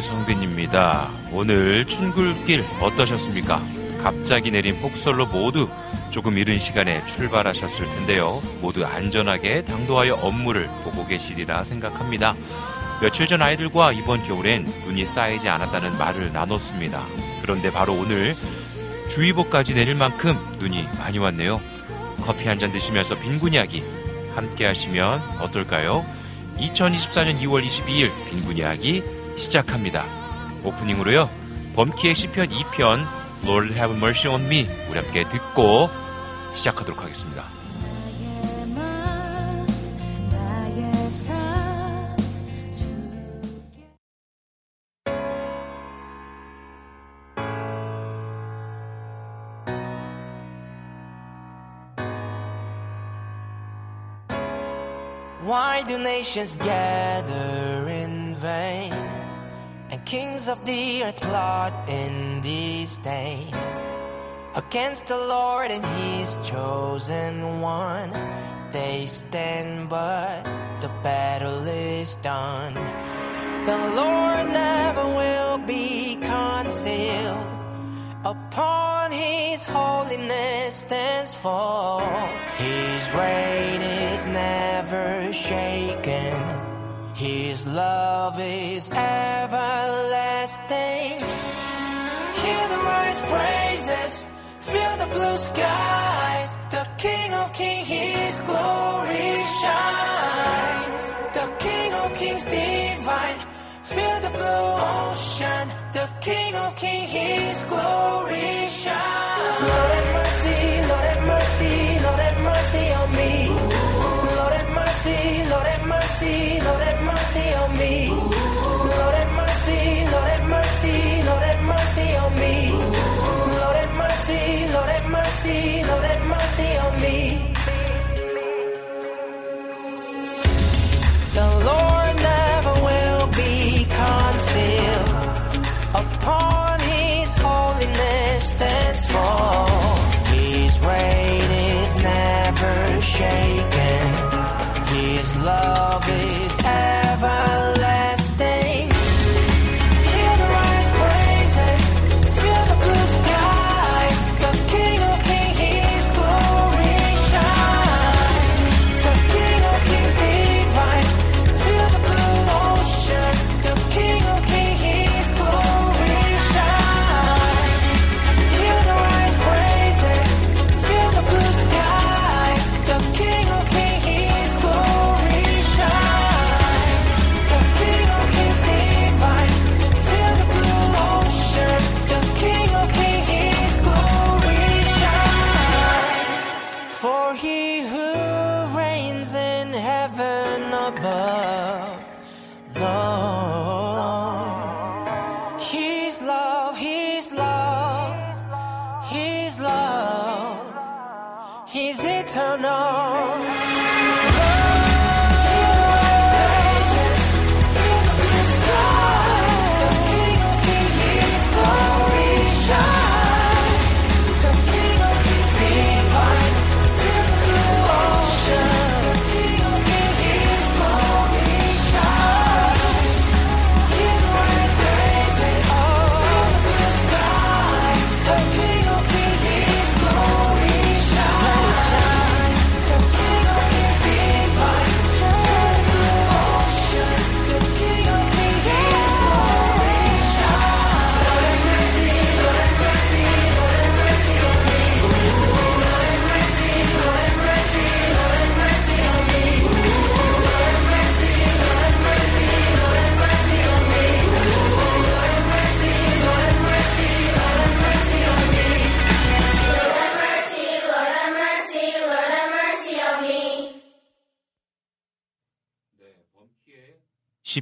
이성빈입니다. 오늘 춘굴길 어떠셨습니까? 갑자기 내린 폭설로 모두 조금 이른 시간에 출발하셨을 텐데요. 모두 안전하게 당도하여 업무를 보고 계시리라 생각합니다. 며칠 전 아이들과 이번 겨울엔 눈이 쌓이지 않았다는 말을 나눴습니다. 그런데 바로 오늘 주의보까지 내릴 만큼 눈이 많이 왔네요. 커피 한 잔 드시면서 빈곤 이야기 함께 하시면 어떨까요? 2024년 2월 22일 빈곤 이야기 시작합니다. 오프닝으로요. 범키의 시편 2편 Lord Have Mercy on Me 우리 함께 듣고 시작하도록 하겠습니다. do nations gather in vain? Kings of the earth plot in disdain against the Lord and his chosen one. They stand, but the battle is done. The Lord never will be concealed. Upon his holiness stands fall. His reign is never shaken. His love is everlasting. Hear the rise praises, feel the blue skies. The King of Kings, His glory shines. The King of Kings divine, feel the blue ocean. The King of Kings, His glory shines. Lord have mercy, Lord have mercy, Lord have mercy on me. Lord have mercy, Lord have mercy, mercy on me. Lord have mercy, Lord have mercy, Lord have mercy on me. Lord have mercy, Lord have mercy, Lord have mercy on me. The Lord never will be concealed. Upon His holiness stands fall. His reign is never shaken. His love is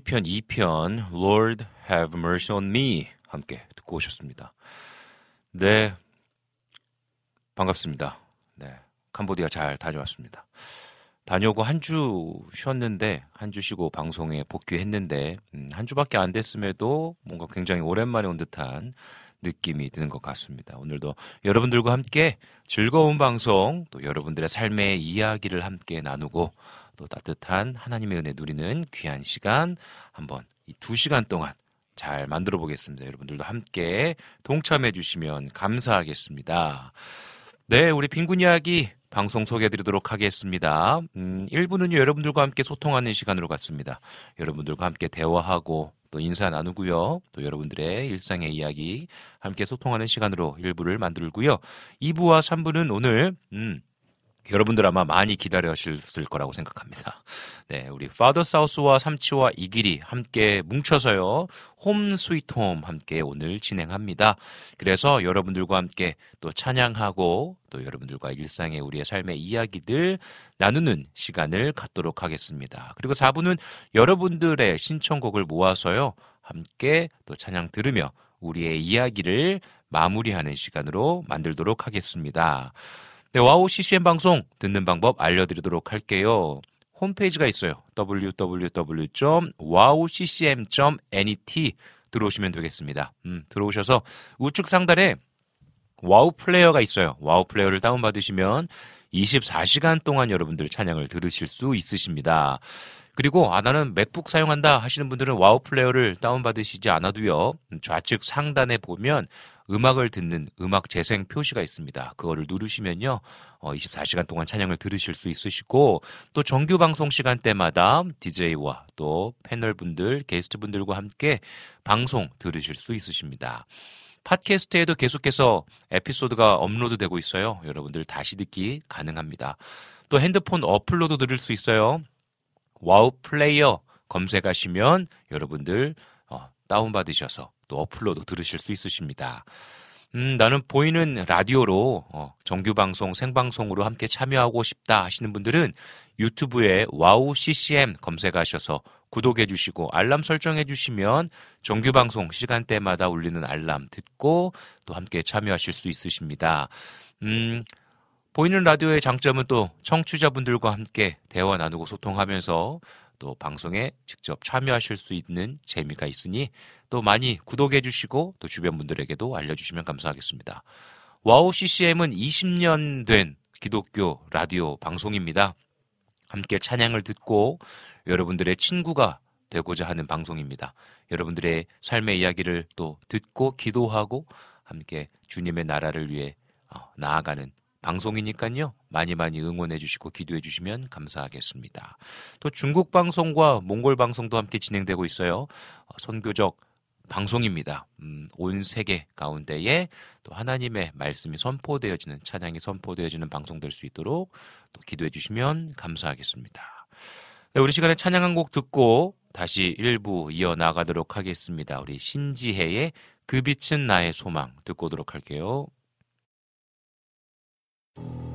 시편 2편 Lord have mercy on me 함께 듣고 오셨습니다. 네. 반갑습니다. 네. 캄보디아 잘 다녀왔습니다. 다녀오고 한 주 쉬었는데 한 주 쉬고 방송에 복귀했는데 음, 한 주밖에 안 됐음에도 뭔가 굉장히 오랜만에 온 듯한 느낌이 드는 것 같습니다. 오늘도 여러분들과 함께 즐거운 방송 또 여러분들의 삶의 이야기를 함께 나누고 또 따뜻한 하나님의 은혜 누리는 귀한 시간 한번 이 두 시간 동안 잘 만들어 보겠습니다. 여러분들도 함께 동참해 주시면 감사하겠습니다. 네, 우리 빈군 이야기 방송 소개해 드리도록 하겠습니다. 음, 1부는요, 여러분들과 함께 소통하는 시간으로 갔습니다. 여러분들과 함께 대화하고 또 인사 나누고요. 또 여러분들의 일상의 이야기 함께 소통하는 시간으로 1부를 만들고요. 2부와 3부는 오늘 음, 여러분들 아마 많이 기다려하셨을 거라고 생각합니다. 네, 우리 파더 사우스와 삼치와 이길이 함께 뭉쳐서요. 홈 스위트 홈 함께 오늘 진행합니다. 그래서 여러분들과 함께 또 찬양하고 또 여러분들과 일상의 우리의 삶의 이야기들 나누는 시간을 갖도록 하겠습니다. 그리고 4부는 여러분들의 신청곡을 모아서요. 함께 또 찬양 들으며 우리의 이야기를 마무리하는 시간으로 만들도록 하겠습니다. 네, 와우 CCM 방송 듣는 방법 알려드리도록 할게요. 홈페이지가 있어요. www.wowccm.net 들어오시면 되겠습니다. 음, 들어오셔서 우측 상단에 와우 플레이어가 있어요. 와우 플레이어를 다운받으시면 24시간 동안 여러분들 찬양을 들으실 수 있으십니다. 그리고 아 나는 맥북 사용한다 하시는 분들은 와우 플레이어를 다운받으시지 않아도요. 좌측 상단에 보면 음악을 듣는 음악 재생 표시가 있습니다. 그거를 누르시면요. 어, 24시간 동안 찬양을 들으실 수 있으시고 또 정규 방송 시간대마다 DJ와 또 패널분들, 게스트분들과 함께 방송 들으실 수 있으십니다. 팟캐스트에도 계속해서 에피소드가 업로드되고 있어요. 여러분들 다시 듣기 가능합니다. 또 핸드폰 어플로도 들을 수 있어요. 와우 플레이어 검색하시면 여러분들 어, 다운받으셔서 또 어플로도 들으실 수 있으십니다. 음, 나는 보이는 라디오로 어, 정규 방송, 생방송으로 함께 참여하고 싶다 하시는 분들은 유튜브에 와우 CCM 검색하셔서 구독해 주시고 알람 설정해 주시면 정규 방송 시간대마다 울리는 알람 듣고 또 함께 참여하실 수 있으십니다. 음, 보이는 라디오의 장점은 또 청취자분들과 함께 대화 나누고 소통하면서 또 방송에 직접 참여하실 수 있는 재미가 있으니 또 많이 구독해 주시고 또 주변 분들에게도 알려주시면 감사하겠습니다. 와우 CCM은 20년 된 기독교 라디오 방송입니다. 함께 찬양을 듣고 여러분들의 친구가 되고자 하는 방송입니다. 여러분들의 삶의 이야기를 또 듣고 기도하고 함께 주님의 나라를 위해 어, 나아가는 방송이니까요. 많이 많이 응원해 주시고 기도해 주시면 감사하겠습니다. 또 중국 방송과 몽골 방송도 함께 진행되고 있어요. 어, 선교적 방송입니다. 음, 온 세계 가운데에 또 하나님의 말씀이 선포되어지는 찬양이 선포되어지는 방송 될 수 있도록 또 기도해 주시면 감사하겠습니다. 네, 우리 시간에 찬양 한 곡 듣고 다시 일부 이어 나가도록 하겠습니다. 우리 신지혜의 그 빛은 나의 소망 듣고 오도록 할게요. you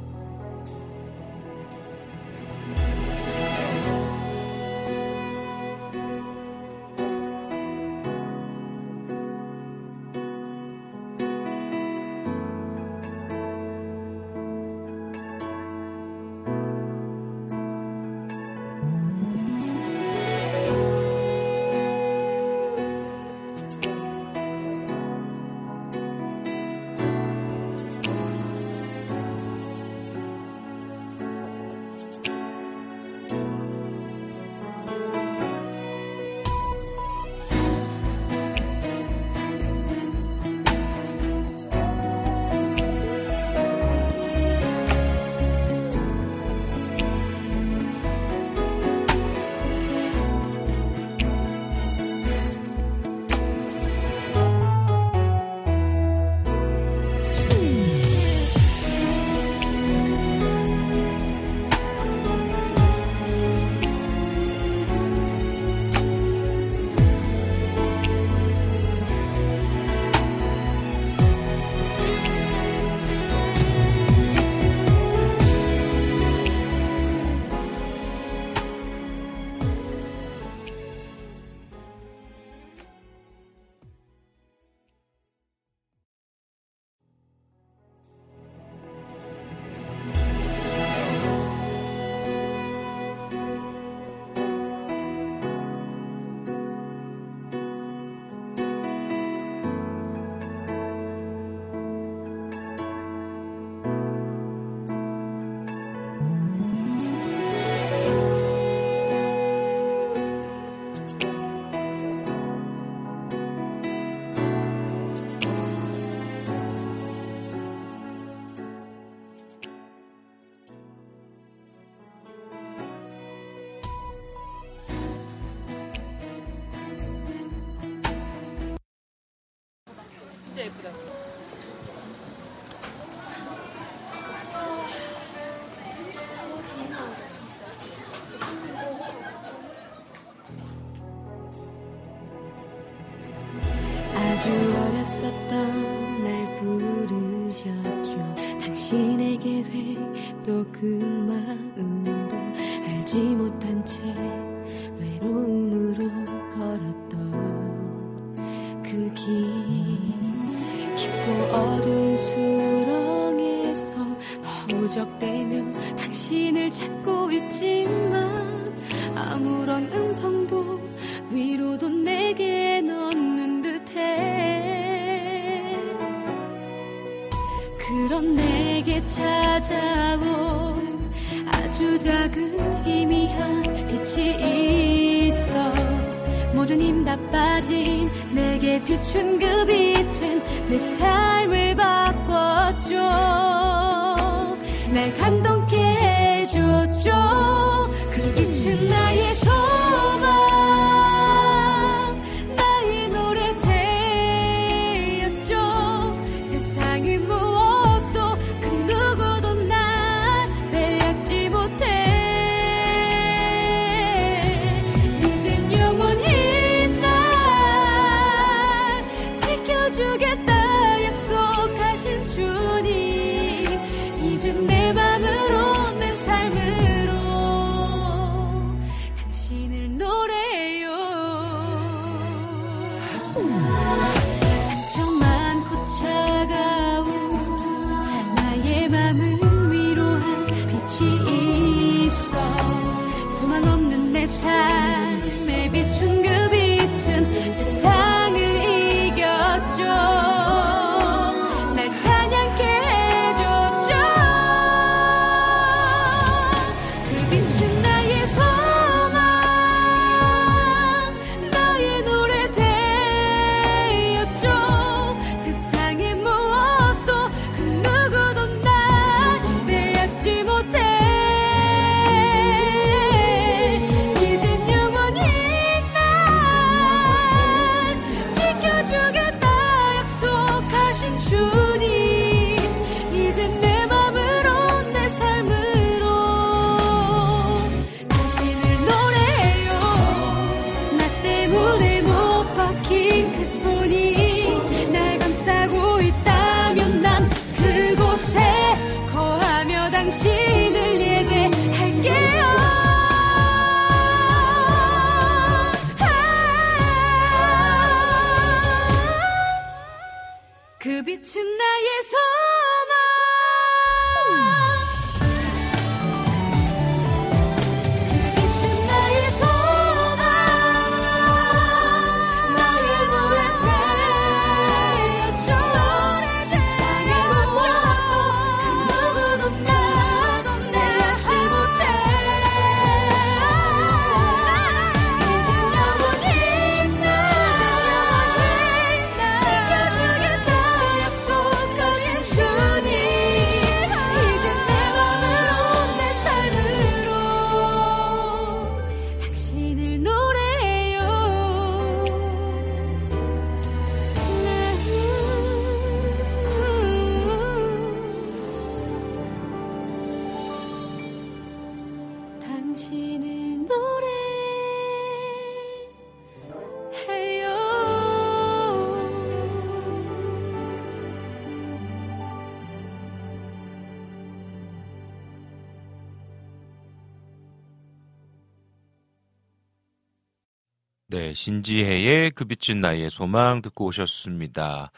네, 신지혜의 그 빛은 나의 소망 듣고 오셨습니다.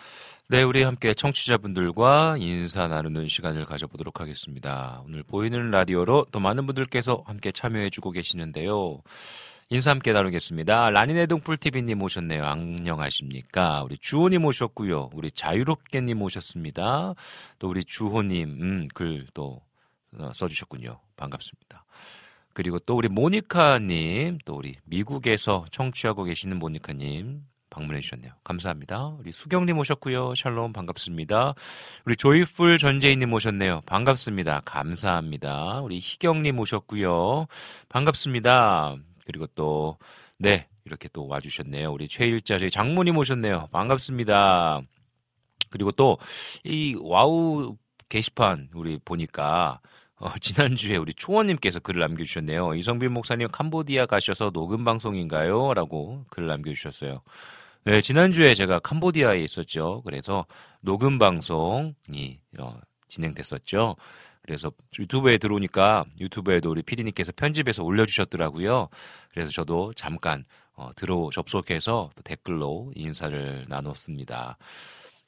네, 우리 함께 청취자분들과 인사 나누는 시간을 가져보도록 하겠습니다. 오늘 보이는 라디오로 또 많은 분들께서 함께 참여해주고 계시는데요. 인사 함께 나누겠습니다. 라니네 동풀TV님 오셨네요. 안녕하십니까. 우리 주호님 오셨고요. 우리 자유롭게님 오셨습니다. 또 우리 주호님, 음, 글 또 써주셨군요. 반갑습니다. 그리고 또 우리 모니카님, 또 우리 미국에서 청취하고 계시는 모니카님 방문해 주셨네요. 감사합니다. 우리 수경님 오셨고요. 샬롬 반갑습니다. 우리 조이풀 전재희님 오셨네요. 반갑습니다. 감사합니다. 우리 희경님 오셨고요. 반갑습니다. 그리고 또 네, 이렇게 또 와주셨네요. 우리 최일자 저희 장모님 오셨네요. 반갑습니다. 그리고 또 이 와우 게시판 우리 보니까 어, 지난주에 우리 초원님께서 글을 남겨주셨네요. 이성빈 목사님 캄보디아 가셔서 녹음 방송인가요? 라고 글을 남겨주셨어요. 네, 지난주에 제가 캄보디아에 있었죠. 그래서 녹음 방송이 어, 진행됐었죠. 그래서 유튜브에 들어오니까 유튜브에도 우리 피디님께서 편집해서 올려주셨더라고요. 그래서 저도 잠깐 어, 들어 접속해서 또 댓글로 인사를 나눴습니다.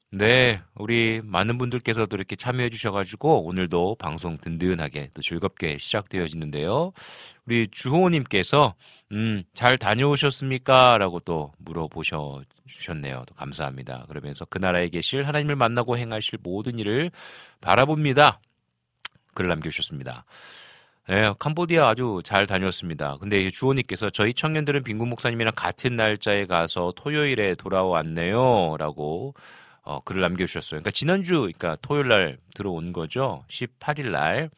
네, 우리 많은 분들께서도 이렇게 참여해 주셔가지고 오늘도 방송 든든하게 또 즐겁게 시작되어지는데요. 우리 주호님께서 음, 잘 다녀오셨습니까? 라고 또 물어보셔 주셨네요. 또 감사합니다. 그러면서 그 나라에 계실 하나님을 만나고 행하실 모든 일을 바라봅니다. 글을 남겨주셨습니다. 네, 캄보디아 아주 잘 다녔습니다. 근데 주호님께서 저희 청년들은 빈군 목사님이랑 같은 날짜에 가서 토요일에 돌아왔네요. 라고 어, 글을 남겨주셨어요. 그러니까 지난주, 그러니까 토요일 날 들어온 거죠. 18일 날.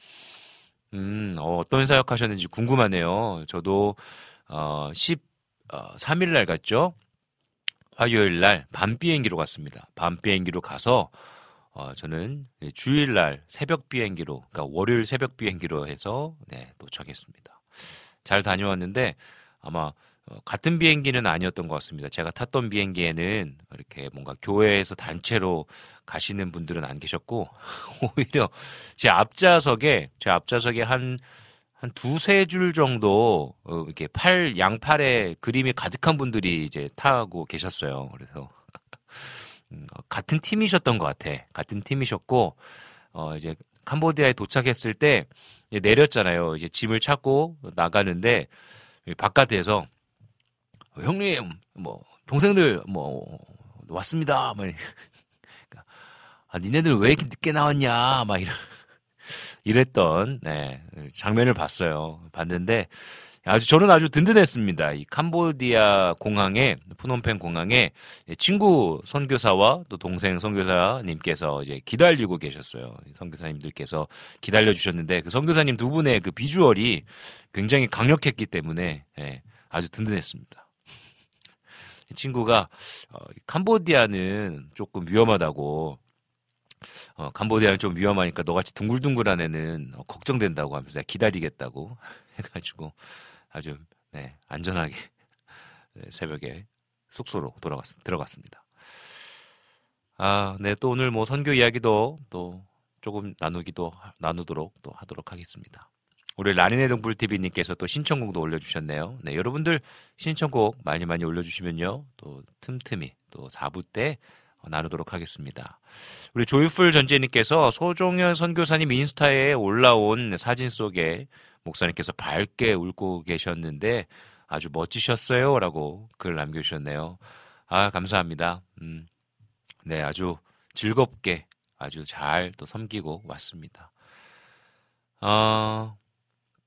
음, 어, 떤 사역 하셨는지 궁금하네요. 저도, 어, 13일 날 갔죠. 화요일 날 밤 비행기로 갔습니다. 밤 비행기로 가서, 어, 저는 주일 날 새벽 비행기로, 그러니까 월요일 새벽 비행기로 해서, 네, 도착했습니다. 잘 다녀왔는데, 아마, 어, 같은 비행기는 아니었던 것 같습니다. 제가 탔던 비행기에는 이렇게 뭔가 교회에서 단체로 가시는 분들은 안 계셨고, 오히려 제 앞좌석에, 제 앞좌석에 한, 한 두세 줄 정도, 어, 이렇게 팔, 양팔에 그림이 가득한 분들이 이제 타고 계셨어요. 그래서, 음, 어, 같은 팀이셨던 것 같아. 같은 팀이셨고, 어, 이제 캄보디아에 도착했을 때, 이제 내렸잖아요. 이제 짐을 찾고 나가는데, 바깥에서 어, 형님, 뭐, 동생들, 뭐, 왔습니다. 막, 그러니까, 아, 니네들 왜 이렇게 늦게 나왔냐. 막 이런, 이랬던, 네, 장면을 봤어요. 봤는데, 아주, 저는 아주 든든했습니다. 이 캄보디아 공항에, 푸놈펜 공항에 친구 선교사와 또 동생 선교사님께서 이제 기다리고 계셨어요. 선교사님들께서 기다려 주셨는데, 그 선교사님 두 분의 그 비주얼이 굉장히 강력했기 때문에, 예, 아주 든든했습니다. 이 친구가 어, 캄보디아는 조금 위험하다고 어, 캄보디아는 좀 위험하니까 너같이 둥글둥글한 애는 어, 걱정된다고 하면서 기다리겠다고 해가지고 아주 네, 안전하게 네, 새벽에 숙소로 돌아갔 들어갔습니다. 아, 네, 또 오늘 뭐 선교 이야기도 또 조금 나누기도 나누도록 또 하도록 하겠습니다. 우리 라니네 동불TV님께서 또 신청곡도 올려주셨네요. 네, 여러분들 신청곡 많이 많이 올려주시면요. 또 틈틈이 또 4부 때 나누도록 하겠습니다. 우리 조이풀 전재님께서 소종현 선교사님 인스타에 올라온 사진 속에 목사님께서 밝게 울고 계셨는데 아주 멋지셨어요. 라고 글 남겨주셨네요. 아, 감사합니다. 음, 네, 아주 즐겁게 아주 잘 또 섬기고 왔습니다. 어,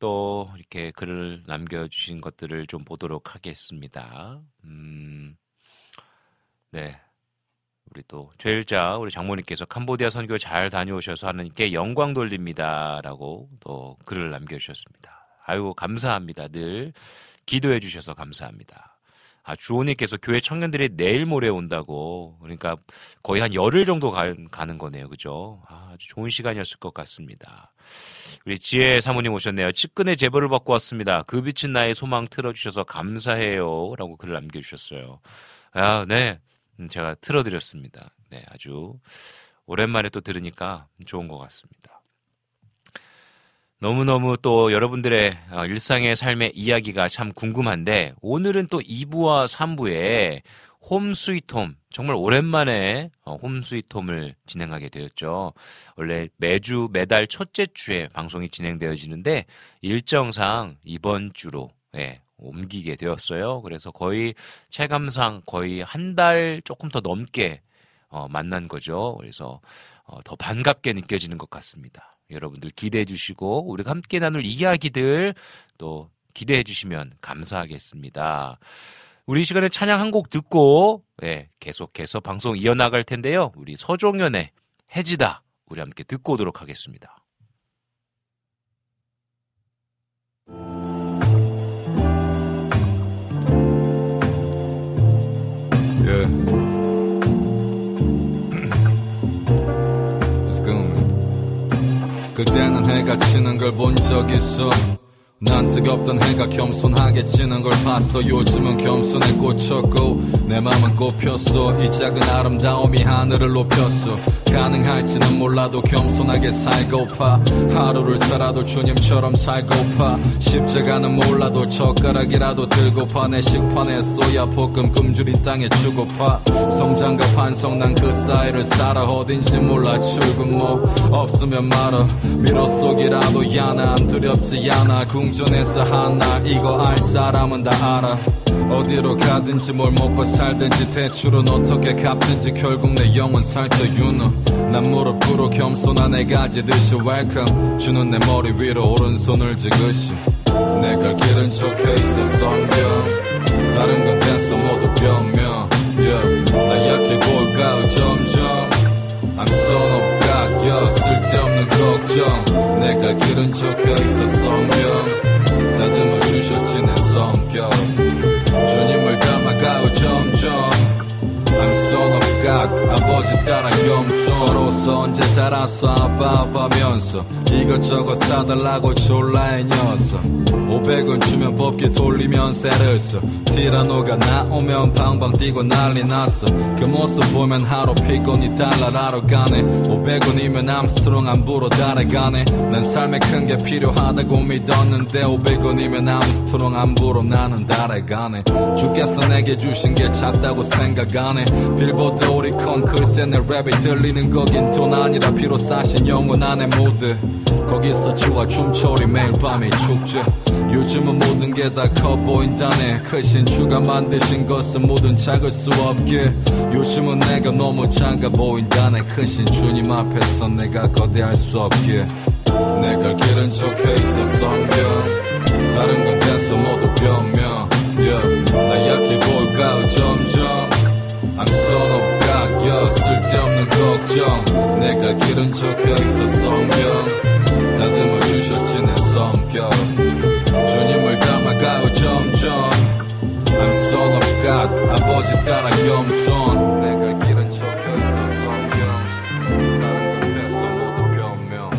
또 이렇게 글을 남겨주신 것들을 좀 보도록 하겠습니다. 음, 네. 우리 또 죄일자 우리 장모님께서 캄보디아 선교 잘 다녀오셔서 하나님께 영광 돌립니다라고 또 글을 남겨주셨습니다. 아유 감사합니다. 늘 기도해 주셔서 감사합니다. 아, 주호님께서 교회 청년들이 내일 모레 온다고 그러니까 거의 한 열흘 정도 가, 는 거네요, 그죠? 아, 아주 좋은 시간이었을 것 같습니다. 우리 지혜 사모님 오셨네요. 측근의 제보를 받고 왔습니다. 그 빛은 나의 소망 틀어주셔서 감사해요. 라고 글을 남겨주셨어요. 아, 네. 음, 제가 틀어드렸습니다. 네, 아주 오랜만에 또 들으니까 좋은 것 같습니다. 너무너무 또 여러분들의 어, 일상의 삶의 이야기가 참 궁금한데 오늘은 또 2부와 3부에 홈 스위트홈 정말 오랜만에 어, 홈 스위트홈을 진행하게 되었죠. 원래 매주 매달 첫째 주에 방송이 진행되어지는데 일정상 이번 주로 예, 옮기게 되었어요. 그래서 거의 체감상 거의 한 달 조금 더 넘게 어, 만난 거죠. 그래서 어, 더 반갑게 느껴지는 것 같습니다. 여러분들 기대해 주시고 우리가 함께 나눌 이야기들 또 기대해 주시면 감사하겠습니다. 우리 시간에 찬양 한 곡 듣고 예, 계속해서 방송 이어나갈 텐데요. 우리 서종현의 해지다 우리 함께 듣고 오도록 하겠습니다. 그때 는 해가 치는 걸 본 적 있어. 난 뜨겁던 해가 겸손하게 지는 걸 봤어. 요즘은 겸손에 꽂혔고 내 맘은 꼽혔어. 이 작은 아름다움이 하늘을 높였어. 가능할지는 몰라도 겸손하게 살고파. 하루를 살아도 주님처럼 살고파. 십자가는 몰라도 젓가락이라도 들고파. 내 식판에 쏘야 볶음 금줄이 땅에 주고파. 성장과 반성 난 그 사이를 살아. 어딘지 몰라 출근 뭐 없으면 말아. 미로 속이라도 야나. 안 두렵지 않아. 궁 한날 이거 알 사람은 다 알아. 어디로 가든지 뭘 먹고 살든지 대출은 어떻게 갚든지 결국 내 영혼 살짝 윤호 난 무릎 꿇어 겸손한 애 가 지듯이 웰컴 주는 내 머리 위로 오른손을 지그시 내가 길은 적혀 있어 성경 다른 건 됐어 모두 변명. Yeah. 나 약해 볼까 점점. I'm son of God yeah. 쓸데없는 걱정. 내가 성경 다듬어 주셨지 내 성격 주님을 닮아가고 점점 I'm son of God 아버지 따라 겸손 서로서 언제 자라서 아빠 아빠면서 이것저것 사달라고 졸라 이 녀석. 500원 주면 법기 돌리면 새를 써 티라노가 나오면 방방 뛰고 난리 났어. 그 모습 보면 하루 피곤이 달나라로 가네. 500원이면 암스트롱 안 부러 달나라 가네. 난 삶에 큰 게 필요하다고 믿었는데 500원이면 암스트롱 안 부러 나는 달나라 가네. 주께서 내게 주신 게 작다고 생각하네. 빌보드 오리콘 글쎄 내 랩이 들리는 거긴 돈 아니라 피로 사신 영원 안에 모두. 거기서 주와 춤추리 매일 밤이 축제. 요즘은 모든 게 다 커 보인다네. 크신 주가 만드신 것은 모든 작을 수 없게. 요즘은 내가 너무 작아 보인다네. 크신 주님 앞에서 내가 거대할 수 없게. 내가 길은 적혀 있어 성경 다른 건 됐어 모두 변명 yeah. 나 약해 볼까 점점. I'm yeah. 쓸데없는 걱정. 내가 길은 적혀 있어 성경. 다듬어 주셨지 내 성격. 주님을 닮아가고 점점. I'm son of God 아버지 따라 겸손. 내가 길은 적혀 있어 성경. 다른 건 됐어 모두 변명.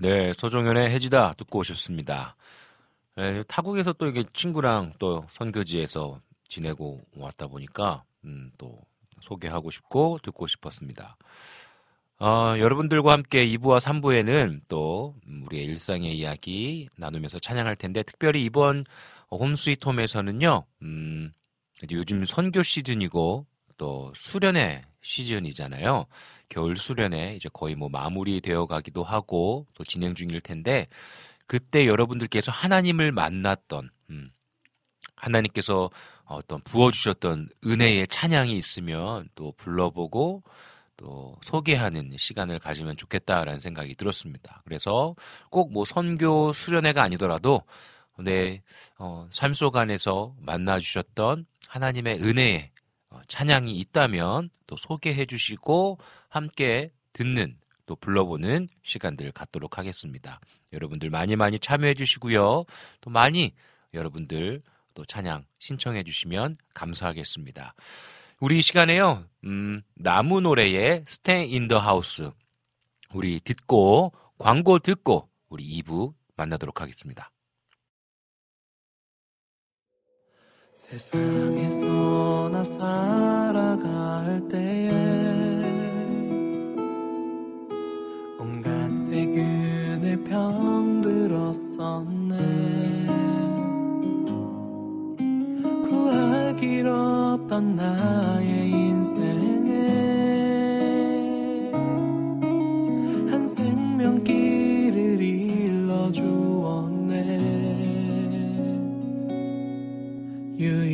네, 서종현의 해지다 듣고 오셨습니다. 네, 타국에서 또 이게 친구랑 또 선교지에서 지내고 왔다 보니까 음, 또 소개하고 싶고 듣고 싶었습니다. 어, 여러분들과 함께 2부와 3부에는 또 우리의 일상의 이야기 나누면서 찬양할 텐데 특별히 이번 홈스위트 홈에서는요. 음, 요즘 선교 시즌이고 또 수련회 시즌이잖아요. 겨울 수련회 이제 거의 뭐 마무리되어 가기도 하고 또 진행 중일 텐데 그때 여러분들께서 하나님을 만났던 음, 하나님께서 어떤 부어주셨던 은혜의 찬양이 있으면 또 불러보고 또 소개하는 시간을 가지면 좋겠다라는 생각이 들었습니다. 그래서 꼭 뭐 선교 수련회가 아니더라도 내 어, 삶 속 안에서 만나주셨던 하나님의 은혜의 어, 찬양이 있다면 또 소개해 주시고 함께 듣는 또 불러보는 시간들 갖도록 하겠습니다. 여러분들 많이 많이 참여해 주시고요. 또 많이 여러분들 또 찬양 신청해 주시면 감사하겠습니다. 우리 이 시간에요. 음, 나무 노래의 in the House 우리 듣고 광고 듣고 우리 2부 만나도록 하겠습니다. 세상에서 나 살아갈 때에 세균에 병들었었네. 구할 길 없던 나의 인생에 한 생명길을 일러주었네. 유일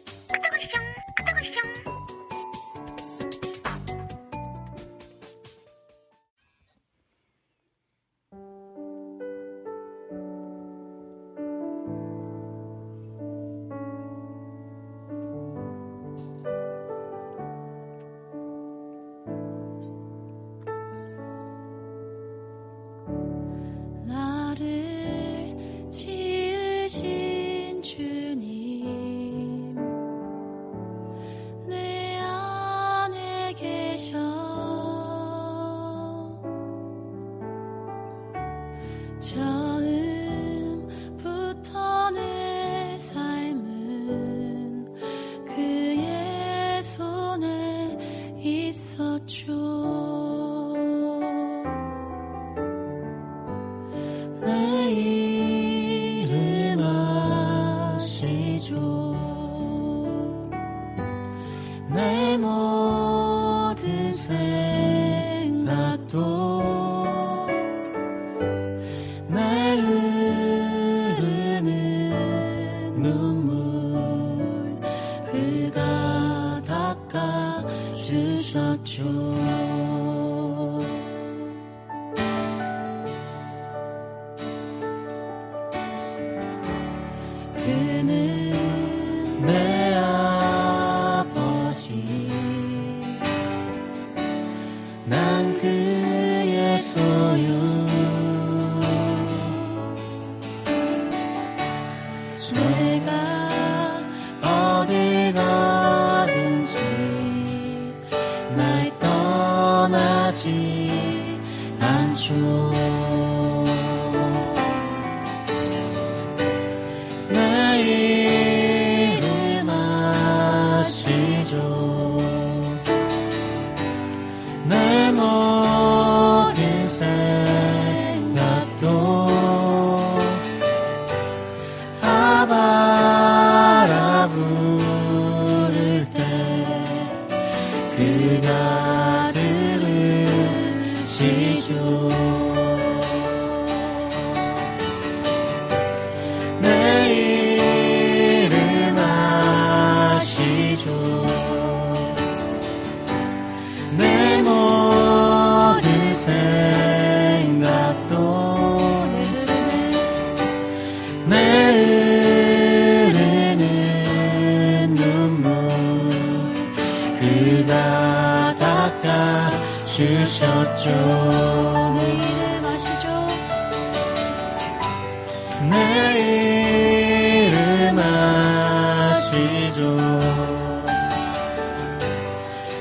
주셨죠. 내 이름 아시죠. 내 이름 아시죠.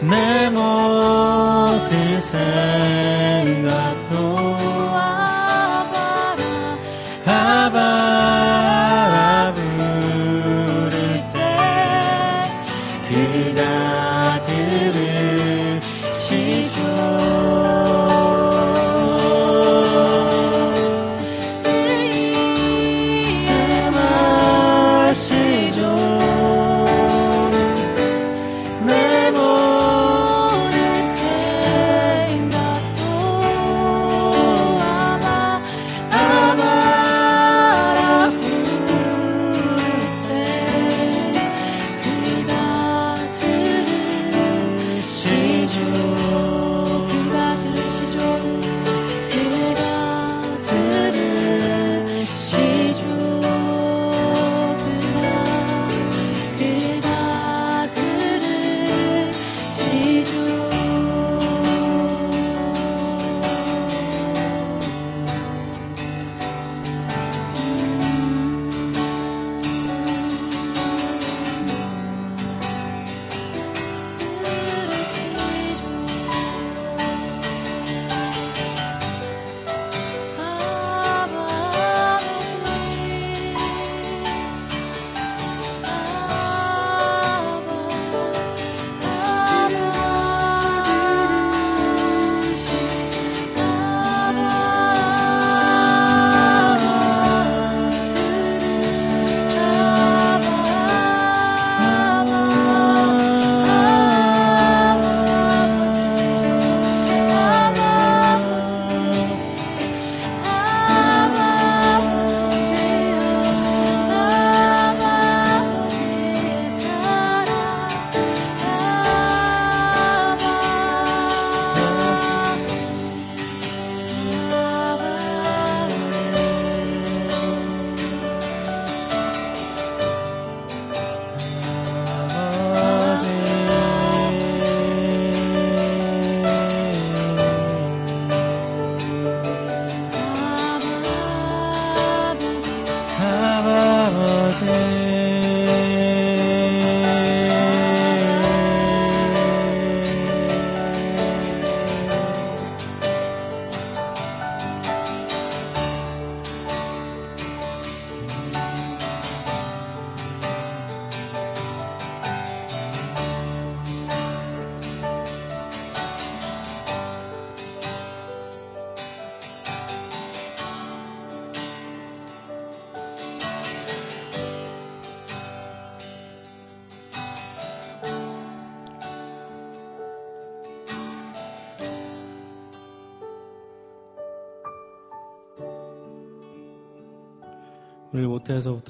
내 모든 삶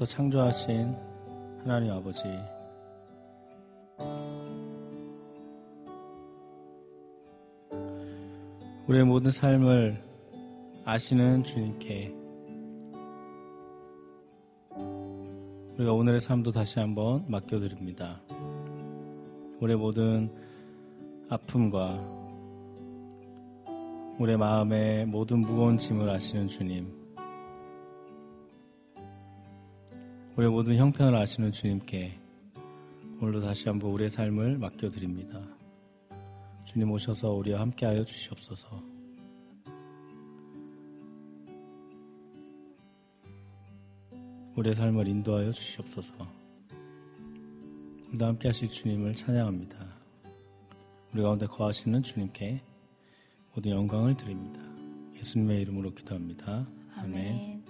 모태에서부터 창조하신 하나님 아버지 우리의 모든 삶을 아시는 주님께 우리가 오늘의 삶도 다시 한번 맡겨드립니다. 우리의 모든 아픔과 우리의 마음의 모든 무거운 짐을 아시는 주님 우리의 모든 형편을 아시는 주님께 오늘도 다시 한번 우리의 삶을 맡겨드립니다. 주님 오셔서 우리와 함께하여 주시옵소서. 우리의 삶을 인도하여 주시옵소서. 오늘도 함께 하실 주님을 찬양합니다. 우리 가운데 거하시는 주님께 모든 영광을 드립니다. 예수님의 이름으로 기도합니다. 아멘. 샬롬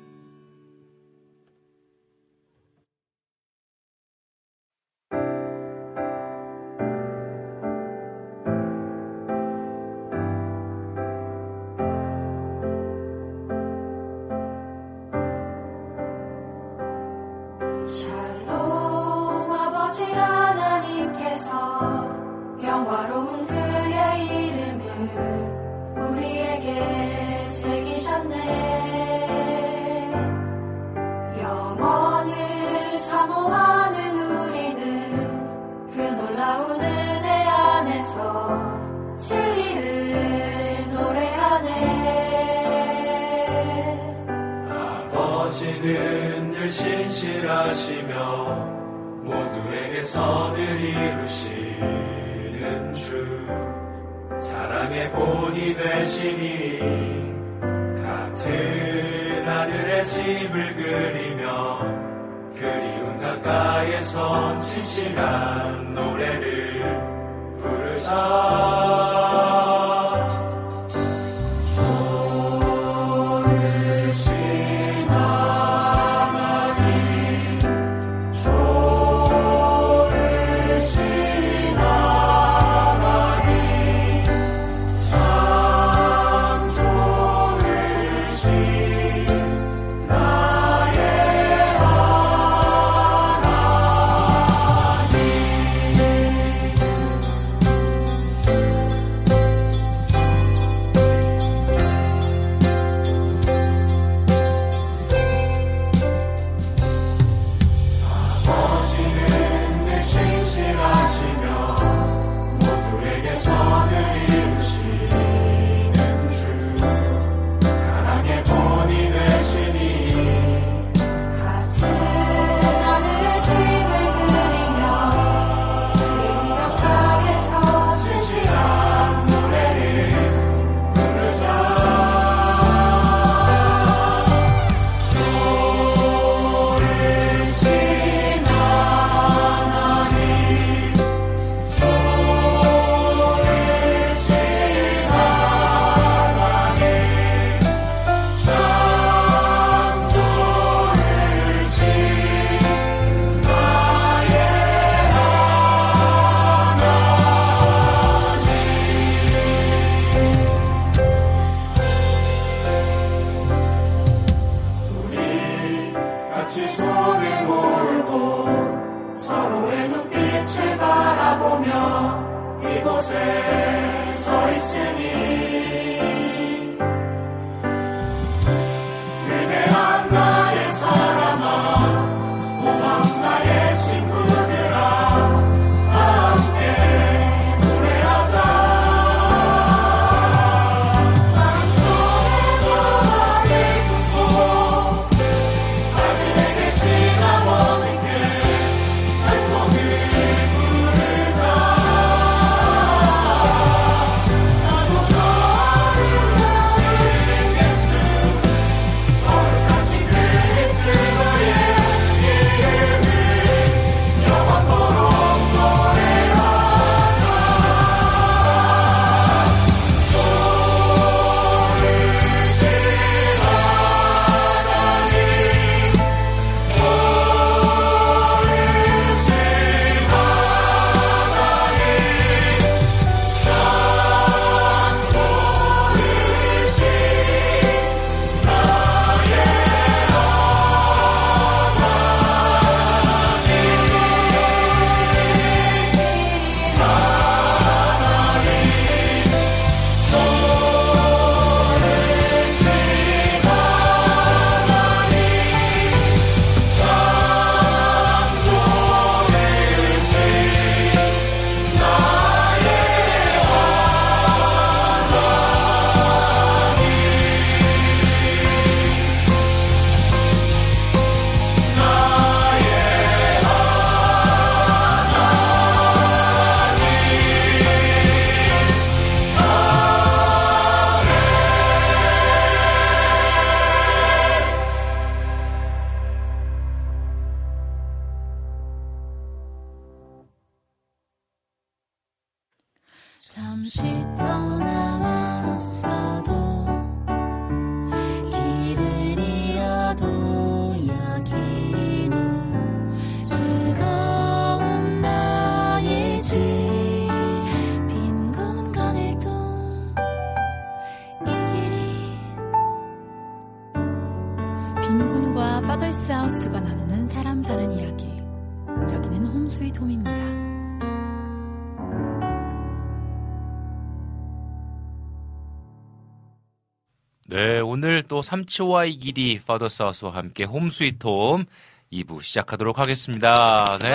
또 삼치와의 길이 파더 사우스와 함께 홈스위트홈 2부 시작하도록 하겠습니다. 네.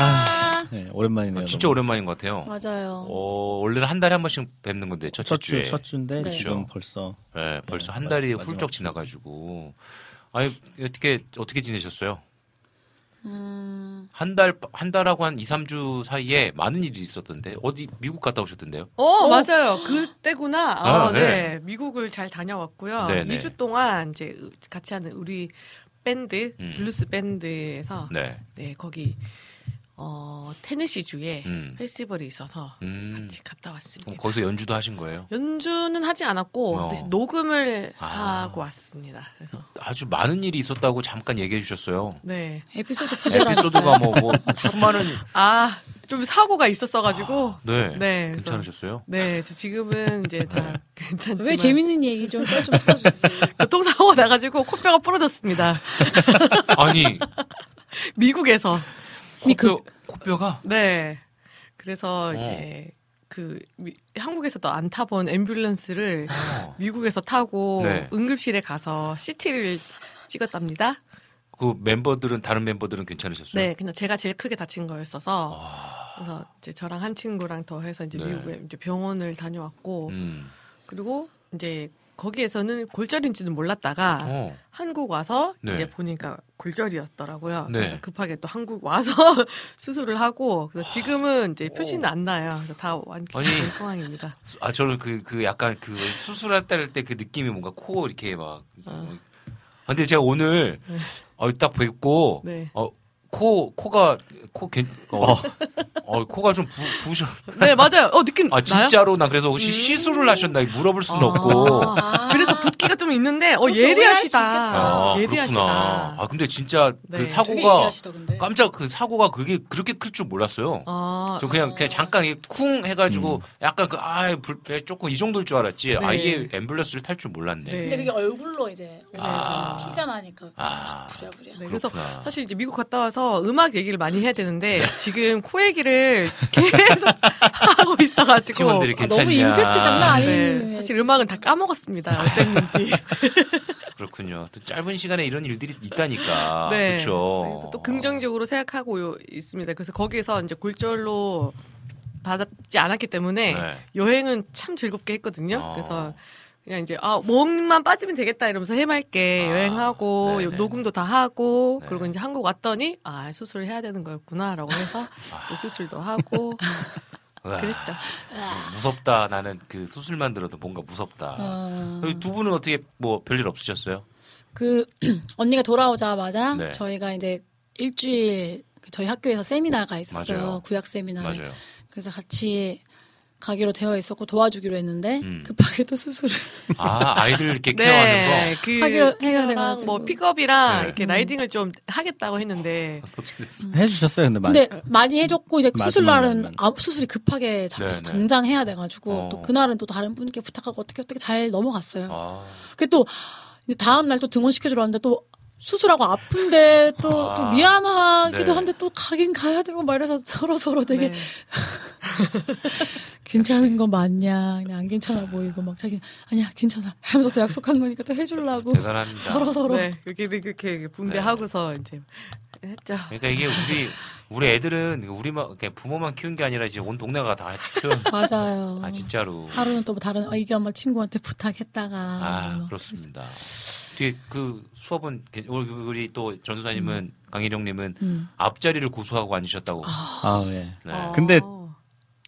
아, 네, 오랜만이네요. 어, 진짜 오랜만인 것 같아요. 맞아요. 어, 원래는 한 달에 한 번씩 뵙는 건데 첫 주, 주에. 첫 주인데 네. 지금 벌써 네, 벌써 네, 한 마- 달이 마지막 훌쩍 주. 지나가지고. 아니, 어떻게, 어떻게 지내셨어요? 음, 한 달, 한 달하고 한 2, 3주 사이에 많은 일이 있었던데. 어디, 미국 갔다 오셨던데요? 어, 맞아요. 그때구나. 아, 아, 네. 네. 미국을 잘 다녀왔고요. 네, 네. 2주 동안 이제 같이 하는 우리 밴드, 음. 블루스 밴드에서 네. 네, 거기 어, 테네시 주에 음. 페스티벌이 있어서 음. 같이 갔다 왔습니다. 거기서 연주도 하신 거예요? 연주는 하지 않았고 어. 대신 녹음을 아. 하고 왔습니다. 그래서 아주 많은 일이 있었다고 잠깐 얘기해 주셨어요. 네. 에피소드 부자라. 에피소드가 뭐, 뭐, 수많은. 아, 좀 사고가 있었어 가지고 네. 네. 그래서- 괜찮으셨어요? 네, 지금은 이제 다 괜찮지만 왜 재밌는 얘기 좀써좀 풀어 주세요. 교통사고가 나 가지고 코뼈가 부러졌습니다. 아니, 미국에서. 코뼈, 코뼈가? 네. 그래서 어. 이제 그 미- 한국에서도 안 타본 앰뷸런스를 어. 미국에서 타고 네. 응급실에 가서 CT를 찍었답니다. 그 멤버들은, 다른 멤버들은 괜찮으셨어요? 네, 그냥 제가 제일 크게 다친 거였어서 아, 그래서 이제 저랑 한 친구랑 더 해서 이제 네. 미국에 이제 병원을 다녀왔고 음. 그리고 이제 거기에서는 골절인지는 몰랐다가 어. 한국 와서 네. 이제 보니까 골절이었더라고요. 네. 그래서 급하게 또 한국 와서 수술을 하고 그래서 지금은 이제 표시는 안 나요. 그래서 다 완쾌된. 상황입니다. 아, 저는 그, 그 약간 그 수술할 때그 느낌이 뭔가 코 이렇게 막. 어. 아, 근데 제가 오늘, 네. 어, 딱 뵙고, 네. 어, 코, 코가, 코, 괜, 어, 어, 코가 좀 부, 부으셔. 네, 맞아요. 어, 느낌 아? 진짜로 나 그래서 혹시 음. 시술을 하셨나 물어볼 수는 아. 없고. 아. 그래서 붓기가 좀 있는데 어수 예리하시다. 아, 예리하시다. 그렇구나. 아, 근데 진짜 네. 그 되게 사고가, 예리하시더군데. 깜짝 그 사고가 그게 그렇게 클 줄 몰랐어요. 아, 저 그냥, 그냥 잠깐 이게 쿵 해가지고 음. 약간 그, 아, 불, 배 조금 이 정도일 줄 알았지. 네. 아예 앰뷸런스를 탈 줄 몰랐네. 네. 근데 그게 얼굴로 이제 아. 피가 나니까 아. 부랴부랴. 네, 그래서 그렇구나. 사실 이제 미국 갔다 와서 음악 얘기를 많이 해야 되는데 지금 코 얘기를 계속 하고 있어가지고 팀원들이 아, 괜찮냐. 너무 임팩트 장난 아닌. 네, 사실 음악은 다 까먹었습니다. 어땠는지. 그렇군요. 또 짧은 시간에 이런 일들이 있다니까. 네. 그렇죠. 그래서 또 긍정적으로 생각하고 요- 있습니다. 그래서 거기서 이제 골절로 받지 않았기 때문에 네. 여행은 참 즐겁게 했거든요. 어. 그래서 그냥 이제 아 몸만 빠지면 되겠다 이러면서 해맑게 아, 여행하고 네네. 녹음도 다 하고 네. 그리고 이제 한국 왔더니 아 수술을 해야 되는 거였구나라고 해서 또 수술도 하고 그랬죠. 무섭다. 나는 그 수술만 들어도 뭔가 무섭다. 어, 두 분은 어떻게 뭐 별일 없으셨어요? 그 언니가 돌아오자마자 네. 저희가 이제 일주일 그 저희 학교에서 세미나가 있었어요. 맞아요. 구약 세미나를. 맞아요. 그래서 같이 가기로 되어 있었고 도와주기로 했는데 음. 급하게 또 수술을 아, 아이들 이렇게 care하는 네, 그 하기로 해야 care랑 돼가지고. 뭐 픽업이랑 네. 이렇게 음. riding을 좀 하겠다고 했는데 거. 됐어요? 해주셨어요, 근데 많이. 근데 많이 해줬고 이제 수술 날은 날만. 아, 수술이 급하게 잡혀서 네, 네. 당장 해야 돼가지고 어. 또 그날은 또 다른 분께 부탁하고 어떻게 어떻게 잘 넘어갔어요. 아, 그게 또 이제 다음 날 또 등원 시켜주러 왔는데 또 수술하고 아픈데 또, 아. 또 미안하기도 네. 한데 또 가긴 가야 되고 막 이래서 서로 서로 되게 네. 괜찮은 거 맞냐 그냥 안 괜찮아 보이고 막 자기 아니야 괜찮아 하면서 또 약속한 거니까 또 해주려고 대단합니다. 서로 서로 네, 이렇게 이렇게 붕대하고서 이제 했죠. 그러니까 이게 우리 우리 애들은 우리만 이렇게 부모만 키운 게 아니라 이제 온 동네가 다 키운. 맞아요. 아 진짜로. 하루는 또뭐 다른 아이기 엄마 친구한테 부탁했다가 아 뭐 그렇습니다. 뒤에 그 수업은 개- 우리 또 전도사님은 강일영님은 음. 앞자리를 고수하고 앉으셨다고. 아, 예. 네. 어. 근데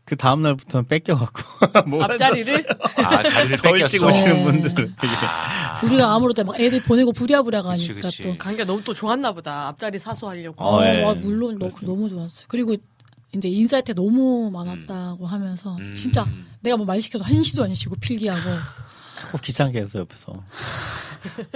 그 다음 날부터는 뺏겨갖고 못 앞자리를 아 자리를 뺏겼어. 오시는 네. 분들은 아, 우리가 아무래도 막 애들 보내고 부랴부랴 가니까 그치. 또 강기가 너무 또 좋았나 보다. 앞자리 사수하려고. 어, 어, 예. 와, 물론 너, 너무 좋았어요. 그리고 이제 인사할 때 너무 많았다고 하면서 음. 진짜 내가 뭐 말 시켜도 한시도 안 쉬고 필기하고 자꾸 귀찮게 해서 옆에서.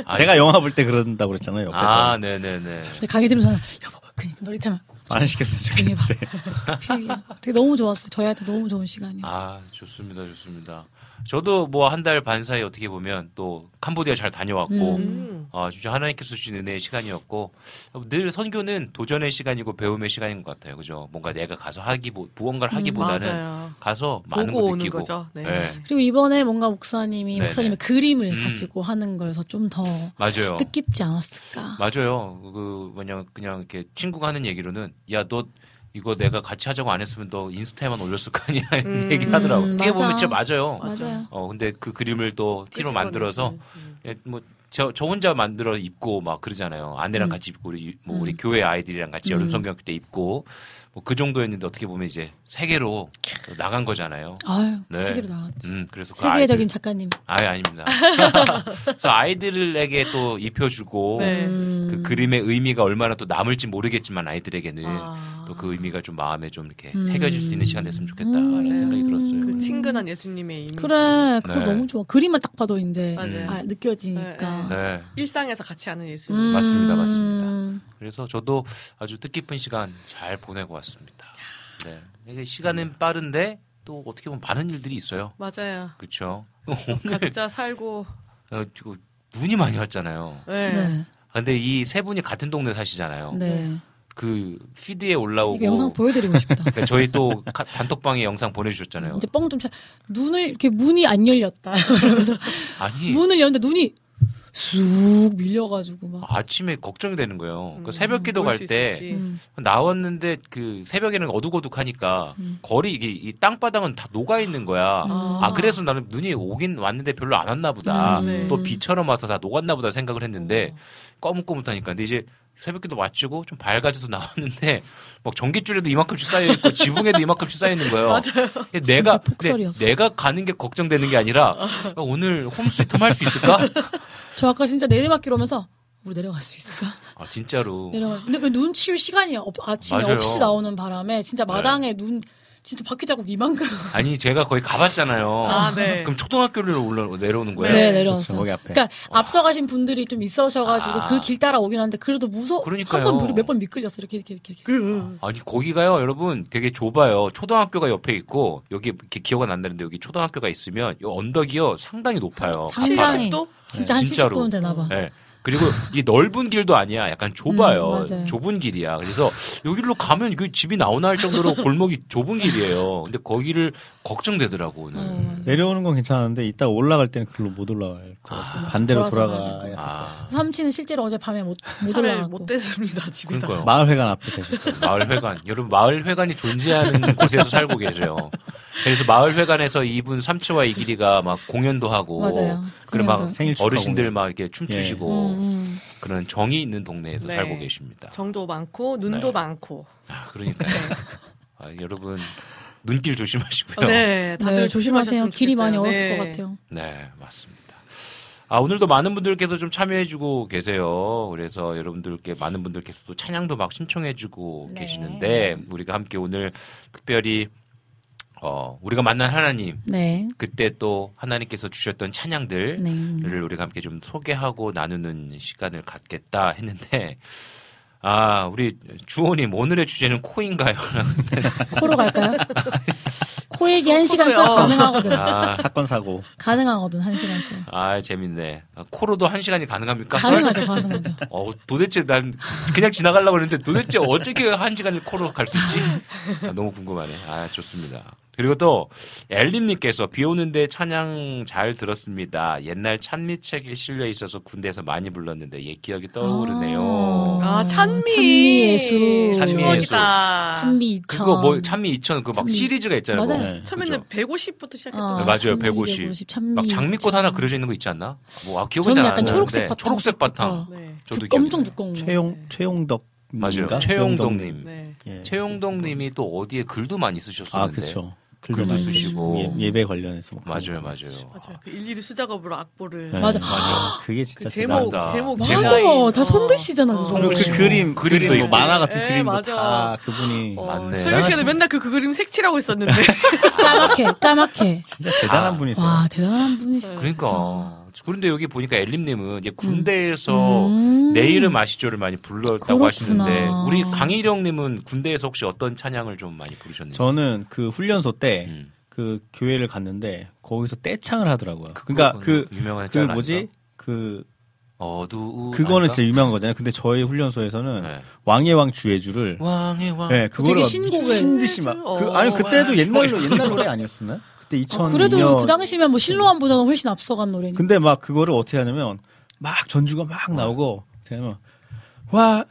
아, 제가 영화 볼 때 그런다고 그랬잖아요, 옆에서. 아 네네네. 근데 가게 되면서 여보 그니까 너 이렇게 하면 안 시켰으면 좋겠는데. 해봐. 필기 되게 너무 좋았어요. 저희한테 너무 좋은 시간이었어요. 아 좋습니다 좋습니다. 저도 뭐 한 달 반 사이 어떻게 보면 또 캄보디아 잘 다녀왔고 음. 어, 진짜 하나님께서 주신 은혜의 시간이었고 늘 선교는 도전의 시간이고 배움의 시간인 것 같아요. 그죠? 뭔가 내가 가서 하기 무언가를 하기보다는 맞아요. 가서 많은 오는 느끼고 거죠. 네. 네. 그리고 이번에 뭔가 목사님이 네네. 목사님의 그림을 음. 가지고 하는 거여서 좀 더. 뜻깊지 않았을까. 맞아요. 그 뭐냐 그냥 이렇게 친구가 하는 얘기로는 야 너 이거 내가 같이 하자고 안 했으면 너 인스타에만 올렸을 거 아니야 음. 얘기를 하더라고. 음, 어떻게 보면 맞아. 진짜 맞아요. 맞아요. 어 근데 그 그림을 또 티로. 만들어서 음. 예, 뭐 저 저 혼자 만들어 입고 막 그러잖아요. 아내랑 음. 같이 입고 우리 뭐 음. 우리 교회 아이들이랑 같이 여름 음. 성경학교 때 입고 뭐 그 정도였는데 어떻게 보면 이제 세계로 나간 거잖아요. 아유, 네. 세계로 나왔지. 음 그래서 그 세계적인 아이들, 작가님. 아예 아닙니다. 그래서 아이들에게 또 입혀주고 네. 음. 그 그림의 의미가 얼마나 또 남을지 모르겠지만 아이들에게는 아. 또그 의미가 좀 마음에 좀 이렇게 음. 새겨질 수 있는 시간 됐으면 좋겠다 음. 라는 생각이 들었어요. 그 친근한 예수님의 이미지. 그래, 그거 네. 너무 좋아. 그림만 딱 봐도 이제 맞아요. 아, 느껴지니까. 네. 일상에서 같이 하는 예수님. 음. 맞습니다, 맞습니다. 그래서 저도 아주 뜻깊은 시간 잘 보내고 왔습니다. 네. 이게 시간은 빠른데 또 어떻게 보면 많은 일들이 있어요. 맞아요. 그렇죠. 각자 살고. 어, 지금 눈이 많이 왔잖아요. 네. 네. 근데 이 세 분이 같은 동네 사시잖아요. 네. 그 피드에 올라오고 영상 보여드리고 싶다. 그러니까 저희 또 카- 단톡방에 영상 보내주셨잖아요. 이제 뻥 좀 차. 눈을 이렇게 문이 안 열렸다. 그래서 아니 문을 열는데 눈이 쑥 밀려가지고 막. 아침에 걱정이 되는 거예요. 음, 그 새벽 기도 볼갈수때 있을지. 음. 나왔는데 그 새벽에는 어둑어둑하니까 음. 거리 이게 이 땅바닥은 다 녹아 있는 거야. 음. 아 그래서 나는 눈이 오긴 왔는데 별로 안 왔나 보다. 음. 네. 또 비처럼 와서 다 녹았나 보다 생각을 했는데 어. 꺼뭇꺼뭇하니까. 근데 이제 새벽기도 마치고 좀 밝아져서 나왔는데 막 전기줄에도 이만큼씩 쌓여 있고 지붕에도 이만큼씩 쌓여 있는 거예요. 맞아요. 내가. 내가 가는 게 걱정되는 게 아니라 어, 오늘 홈스위트 할수 있을까? 저 아까 진짜 내리막길 오면서 우리 내려갈 수 있을까? 아 진짜로. 내려가. 근데 왜 눈 치울 시간이 없, 아침에 맞아요. 없이 나오는 바람에 진짜 마당에 눈 진짜 바퀴 자국 이만큼. 아니 제가 거의 가봤잖아요. 아, 네. 그럼 초등학교를 올라 내려오는 거예요? 네, 그렇죠. 내려왔어. 거기 앞에. 그러니까 앞서가신 분들이 좀 있으셔가지고 아. 그길 따라 오긴 하는데 그래도 무서. 그러니까요. 한번 몇번 미끌렸어 이렇게 이렇게 이렇게. 이렇게. 아니 거기가요 여러분 되게 좁아요 초등학교가 옆에 있고 여기 이렇게 기억은 안 나는데 여기 초등학교가 있으면 이 언덕이요 상당히 높아요 상당히. 70도? 진짜 한 진짜로. 70도는 되나 봐. 네. 그리고 이 넓은 길도 아니야 약간 좁아요 음. 좁은 길이야 그래서 여기로 가면 그 집이 나오나 할 정도로 골목이 좁은 길이에요 근데 거기를 걱정되더라고 오늘 어, 맞아. 내려오는 건 괜찮은데 이따 올라갈 때는 글로 못 올라갈 거 아, 반대로 돌아가야. 아 삼치는 실제로 어제 밤에 못, 못 차를 올라가고. 못 됐습니다. 그러니까요 마을회관 앞에 거예요. 마을회관 여러분 마을회관이 존재하는 곳에서 살고 계세요 그래서 마을회관에서 이분 삼치와 이길이가 막 공연도 하고 맞아요. 그리고 막. 생일 어르신들 공연. 막 이렇게 춤추시고 음, 음. 그런 정이 있는 동네에서 네. 살고 계십니다. 정도 많고, 눈도 네. 많고. 아, 그러니까요. 아, 여러분 눈길 조심하시고요. 네, 다들 네, 조심하세요. 조심하셨으면 길이 많이. 얼었을 네. 것 같아요. 네, 맞습니다. 아, 오늘도 많은 분들께서 좀 참여해주고 계세요. 그래서 여러분들께, 많은 분들께서 또 찬양도 막 신청해주고 네. 계시는데, 우리가 함께 오늘 특별히, 어, 우리가 만난 하나님, 네. 그때 또 하나님께서 주셨던 찬양들을 네. 우리가 함께 좀 소개하고 나누는 시간을 갖겠다 했는데, 아, 우리 주호님, 오늘의 주제는 코인가요? 코로 갈까요? 코 얘기 한 시간 써. 가능하거든. 아, 사건 사고. 가능하거든 한 시간 써. 아, 재밌네. 아, 코로도 한 시간이 가능합니까? 가능하죠, 가능하죠. 어, 도대체 난 그냥 지나가려고 했는데 도대체 어떻게 한 시간을 코로 갈 수 있지? 아, 너무 궁금하네. 아, 좋습니다. 그리고 또 엘림님께서 비 오는데 찬양 잘 들었습니다. 옛날 찬미책이 실려 있어서 군대에서 많이 불렀는데 옛 기억이 떠오르네요. 아, 찬미. 찬미 예수. 찬미 예수. 찬미 2000. 그거 뭐 찬미 2000 그막 찬미. 시리즈가 있잖아요. 맞아요. 그거. 네. 처음에는 그죠? 150부터 시작했던 어, 네, 맞아요. 찬미 150. 150, 찬미 막 장미꽃 2000. 하나 그려져 있는 거 있지 않나? 뭐 아, 저는 잘안 약간 나는데 초록색 바탕. 초록색 바탕. 네. 저도 두- 기억이 엄청. 두꺼운 거. 최용 최용덕 맞아요. 인가? 최용덕님. 네. 예. 최용덕님이 또 어디에 글도 많이 아, 쓰셨었는데. 그렇죠. 글도 많이 쓰시고. 예, 예배 관련해서 뭐 맞아요, 맞아요. 맞아요. 그 일일이 수작업으로 악보를. 네. 맞아. 아, 그게 진짜 그 제목, 대단하다. 제목, 제목. 맞아. 다 손글씨잖아, 어. 그거. 그리고 그 그림, 그림도 있고. 만화 같은 예, 그림도 맞아. 다 그분이 어, 맞네. 소유 씨는 대단하신- 맨날 그, 그 그림 색칠하고 있었는데. 까맣게, 까맣게. 진짜 대단한 아. 분이세요. 와, 대단한 분이시죠. 그러니까. 그런데 여기 보니까 엘림님은 이제 군대에서 음. 내 이름 아시죠를 많이 불렀다고 그렇구나. 하시는데 우리 강희령님은 군대에서 혹시 어떤 찬양을 좀 많이 부르셨는지? 저는 그 훈련소 때 음. 그 교회를 갔는데 거기서 떼창을 하더라고요. 그러니까 그 유명한 그짤 뭐지 아닌가? 그 어두 그거는 아닌가? 진짜 유명한 거잖아요. 근데 저희 훈련소에서는 네. 왕의 왕 주의주를 왕의 왕. 네, 그거를 신곡을. 미친 듯이 막 그, 아니 그때도 옛날로 옛날 노래 아니었었나요? 그때 2000 어, 그래도 그 당시면 뭐 실로암보다는 훨씬 앞서간 노래니까. 근데 막 그거를 어떻게 하냐면 막 전주가 막 나오고 되면 와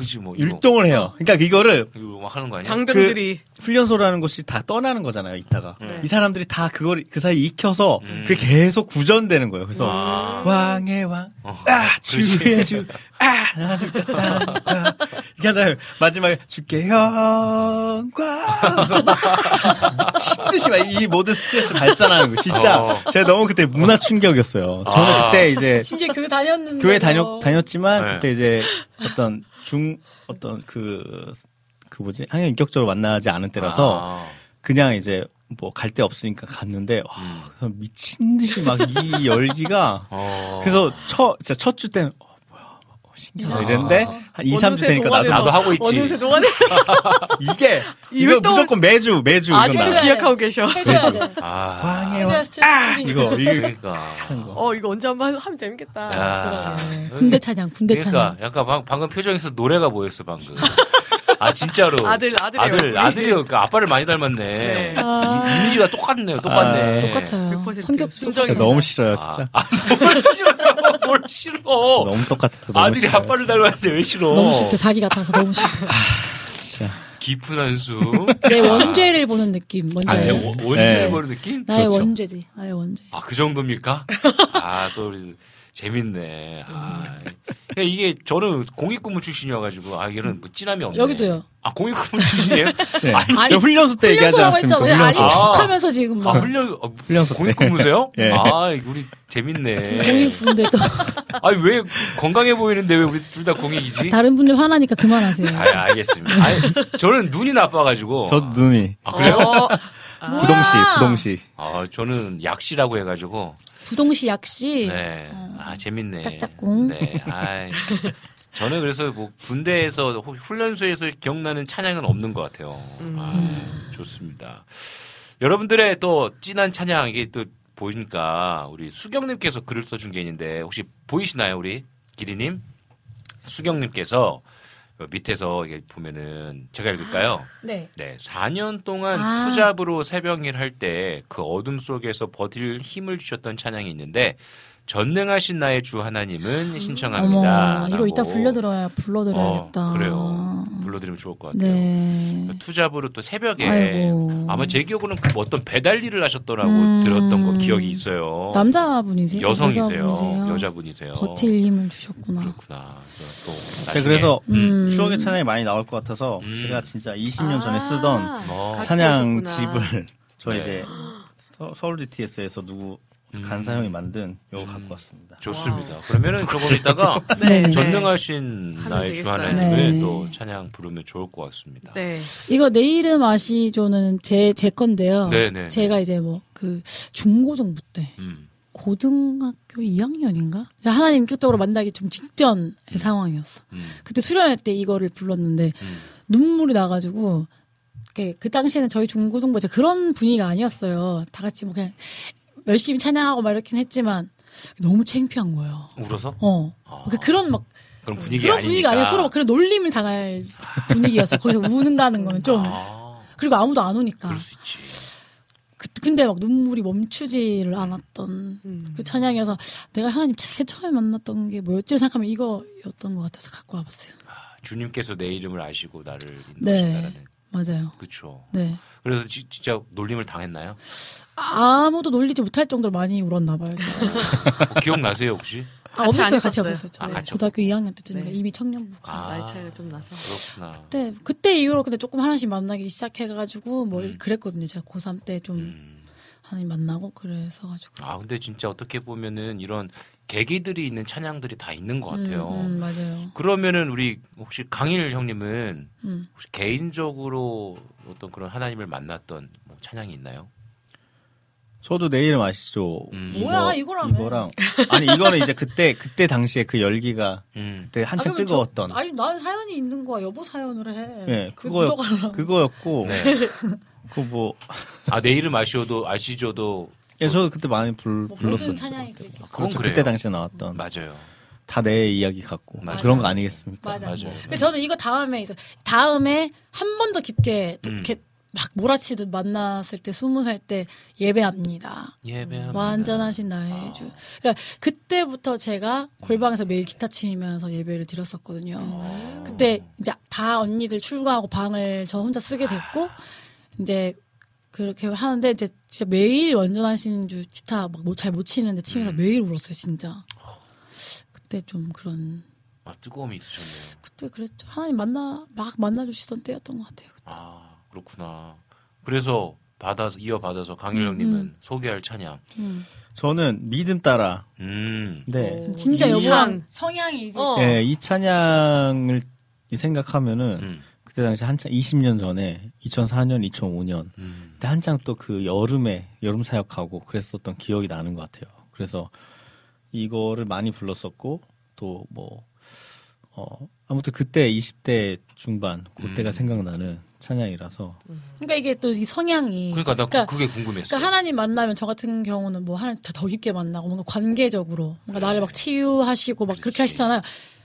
그치 뭐 이거, 율동을 해요. 그러니까 이거를 이거 막 하는 거 아니야? 장병들이 훈련소라는 곳이 다 떠나는 거잖아요. 이따가 네. 이 사람들이 다 그걸 그 사이 익혀서 음. 그게 계속 구전되는 거예요. 그래서 아. 왕의 왕, 어, 아. 주의 주, 아 나를 뺐다. 이게 하다 마지막에 주께 영광. 미친 듯이 막 이 모든 스트레스 발산하는 거. 진짜 어. 제가 너무 그때 문화 충격이었어요. 저는 아. 그때 이제 심지어 교회 다녔는데. 교회 다녔 다녔지만 네. 그때 이제 어떤 중 어떤 그그 뭐지 항상 인격적으로 만나지 않은 때라서 아. 그냥 이제 뭐 갈 데 없으니까 갔는데 와, 음. 미친 듯이 막 이 열기가 어. 그래서 첫 진짜 첫 주 때는 신기하다 아. 이랬는데 한 2, 3주 어느새 되니까 나도 나도 하고 있지. 어느새 동안에 이게 이거 무조건 매주 매주 아직도 기억하고 계셔. 해줘야 돼. 아. 해줘야 스트레스 아! 풀리니까. 이거 이게 그러니까. 거. 어 이거 언제 한번 하면 재밌겠다. 야. 군대 찬양, 군대 그러니까 찬양. 약간 방, 방금 표정에서 노래가 보였어 방금. 아 진짜로. 아들 아들 얼굴이. 아들이요. 그러니까 아빠를 많이 닮았네. 네. 아. 이- 이미지가 똑같네요. 똑같네. 아, 똑같아요. 100% 성격 순정이 진짜 너무 싫어요 진짜 아, 아, 뭘 싫어? 뭘 싫어? 너무 똑같아요 너무 아들이 싫어요, 아빠를 닮았는데 왜 싫어? 너무 싫대. 자기 같아서 너무 싫대. 진짜. 깊은 한수. 내 원죄를 보는 느낌. 뭔지 아, 알죠? 네, 원죄 네. 보는 느낌? 나의 그렇죠. 원죄지. 나의 원죄. 아, 그 정도입니까? 아, 또 우리 재밌네. 아, 그러니까 이게 저는 공익근무 출신이어가지고 아 이런 뭐 찐함이 없네. 여기도요. 아 공익근무 출신이에요? 네. 아니, 저 훈련소 때 얘기하지 했잖아. 왜 아니 훈련소. 아. 척하면서 지금 아 막. 훈련 어, 훈련소 때. 공익근무세요? 예. 아 우리 재밌네. 공익분들도 아니 왜 건강해 보이는데 왜 우리 둘 다 공익이지? 다른 분들 화나니까 그만하세요. 아 알겠습니다. 아니, 저는 눈이 나빠가지고. 저 눈이 아 그래요? 어? 부동시 부동시 아 저는 약시라고 해가지고. 부동시 약시. 네. 아 재밌네. 짝짝꿍. 네. 아 저는 그래서 뭐 군대에서 혹- 훈련소에서 기억나는 찬양은 없는 것 같아요. 아, 좋습니다. 여러분들의 또 진한 찬양 이게 또 보이니까 우리 수경님께서 글을 써준 게 있는데 혹시 보이시나요 우리 기리님? 수경님께서 그 밑에서 이게 보면은 제가 읽을까요? 네. 네, 4년 동안 아. 투잡으로 새벽일 할 때 그 어둠 속에서 버틸 힘을 주셨던 찬양이 있는데 전능하신 나의 주 하나님은 신청합니다. 어머, 이거 이따 불러들어야 불러드려야겠다. 어, 그래요. 불러드리면 좋을 것 같아요. 네. 투잡으로 또 새벽에 아이고. 아마 제 기억으로는 그 어떤 배달 일을 하셨더라고 음. 들었던 거 기억이 있어요. 남자분이세요? 여성이세요. 여자분이세요? 여자분이세요. 버틸 힘을 주셨구나. 그렇구나. 그래서 또 제가 나중에- 그래서 음. 추억의 찬양이 많이 나올 것 같아서 음. 제가 진짜 20년 전에 쓰던 어. 갖고 찬양 오셨구나. 집을 저 네. 이제 서, 서울 GTS에서 누구 음. 간사 형이 만든 이거 갖고 왔습니다. 좋습니다. 그러면은 조금 이따가 네. 네. 전능하신 나의 주. 하나님을 네. 또 찬양 부르면 좋을 것 같습니다. 네. 이거 내 이름 아시죠는 제, 제 건데요. 네네. 제가 이제 뭐 그 중고등부 때 음. 고등학교 2학년인가? 하나님 인격적으로 만나기 좀 직전 의 상황이었어. 음. 그때 수련회 때 이거를 불렀는데 음. 눈물이 나가지고 그, 그 당시에는 저희 중고등부 그런 분위기가 아니었어요. 다 같이 뭐 그냥 열심히 찬양하고 막 이렇긴 했지만 너무 창피한 거예요. 울어서? 어. 아. 그 그런 막 그런 분위기 그런 분위기가 아니라 서로 막 그런 놀림을 당할 분위기였어. 거기서 우는다는 거는 좀 아, 그리고 아무도 안 오니까. 그럴 수 있지. 그, 근데 막 눈물이 멈추지를 않았던 음. 그 찬양에서 내가 하나님 제일 처음에 만났던 게 뭐였지 생각하면 이거였던 것 같아서 갖고 와봤어요. 아, 주님께서 내 이름을 아시고 나를 네. 인도하신다라는. 맞아요. 그렇죠. 네. 그래서 지- 진짜 놀림을 당했나요? 아무도 놀리지 못할 정도로 많이 울었나 봐요. 기억나세요 혹시? 아, 없었어요. 안 같이. 없었어요. 저 아, 같이 고등학교 2학년 때쯤이니까 네. 이미 청년부가. 아. 나이 차이가 좀 나서. 그렇구나. 그때 그때 이후로 근데 조금 하나씩 만나기 시작해가지고 뭐 음. 그랬거든요. 제가 고3 때좀 음. 하나님 만나고 그래서 가지고. 아 근데 진짜 어떻게 보면은 이런 계기들이 있는 찬양들이 다 있는 것 같아요. 음, 음, 맞아요. 그러면은 우리 혹시 강일 형님은 음. 혹시 개인적으로 어떤 그런 하나님을 만났던 뭐 찬양이 있나요? 저도 내 이름 아시죠? 음. 뭐야, 이거라며. 이거랑 아니 이거는 이제 그때 그때 당시에 그 열기가 음. 그때 한참 아, 뜨거웠던 저, 아니 난 사연이 있는 거야. 여보 사연을 해. 예, 그 그거. 그거였고 네. 그뭐 아, 내 이름 아시오도, 아시죠도. 예, 저도 그때 많이 불, 뭐 불렀었죠. 찬양이 그렇게. 그건 그렇죠. 그래요. 그때 당시에 나왔던 맞아요. 다 내 이야기 같고 맞아요. 그런 거 아니겠습니까? 맞아. 맞아요. 근데 저는 이거 다음에 있어. 다음에 한 번 더 깊게 또 음. 이렇게 막 몰아치듯 만났을 때 스무 살 때 예배합니다. 예배. 완전하신 나의 주. 그러니까 그때부터 제가 골방에서 매일 기타 치면서 예배를 드렸었거든요. 그때 이제 다 언니들 출가하고 방을 저 혼자 쓰게 됐고 이제 그렇게 하는데 이제 진짜 매일 완전하신 주 기타 막 잘 못 치는데 치면서 매일 울었어요 진짜. 그때 좀 그런 아, 뜨거움이 있으셨네요. 그때 그랬죠. 하나님 만나 막 만나 주시던 때였던 것 같아요. 아, 그렇구나. 그래서 받아서, 이어받아서 강일영님은 음. 소개할 찬양. 음. 저는 믿음 따라. 음. 네. 오, 진짜 이 여보랑 찬. 성향이 이제 어. 예, 이 찬양을 생각하면은 음. 그때 당시 한창 20년 전에 2004년, 2005년 음. 그때 한창 또 그 여름에 여름 사역하고 그랬었던 기억이 나는 것 같아요. 그래서 이거를 많이 불렀었고 또 뭐 어, 아무튼 그때 20대 중반 그때가 음. 생각나는 찬양이라서 그러니까 이게 또 이 성향이 그러니까 나 그- 그러니까- 그게 궁금했어. 그러니까 하나님 만나면 저 같은 경우는 뭐 하나님 더 깊게 만나고 뭔가 관계적으로 뭔가 나를 막 치유하시고 막 그렇게 하시잖아요.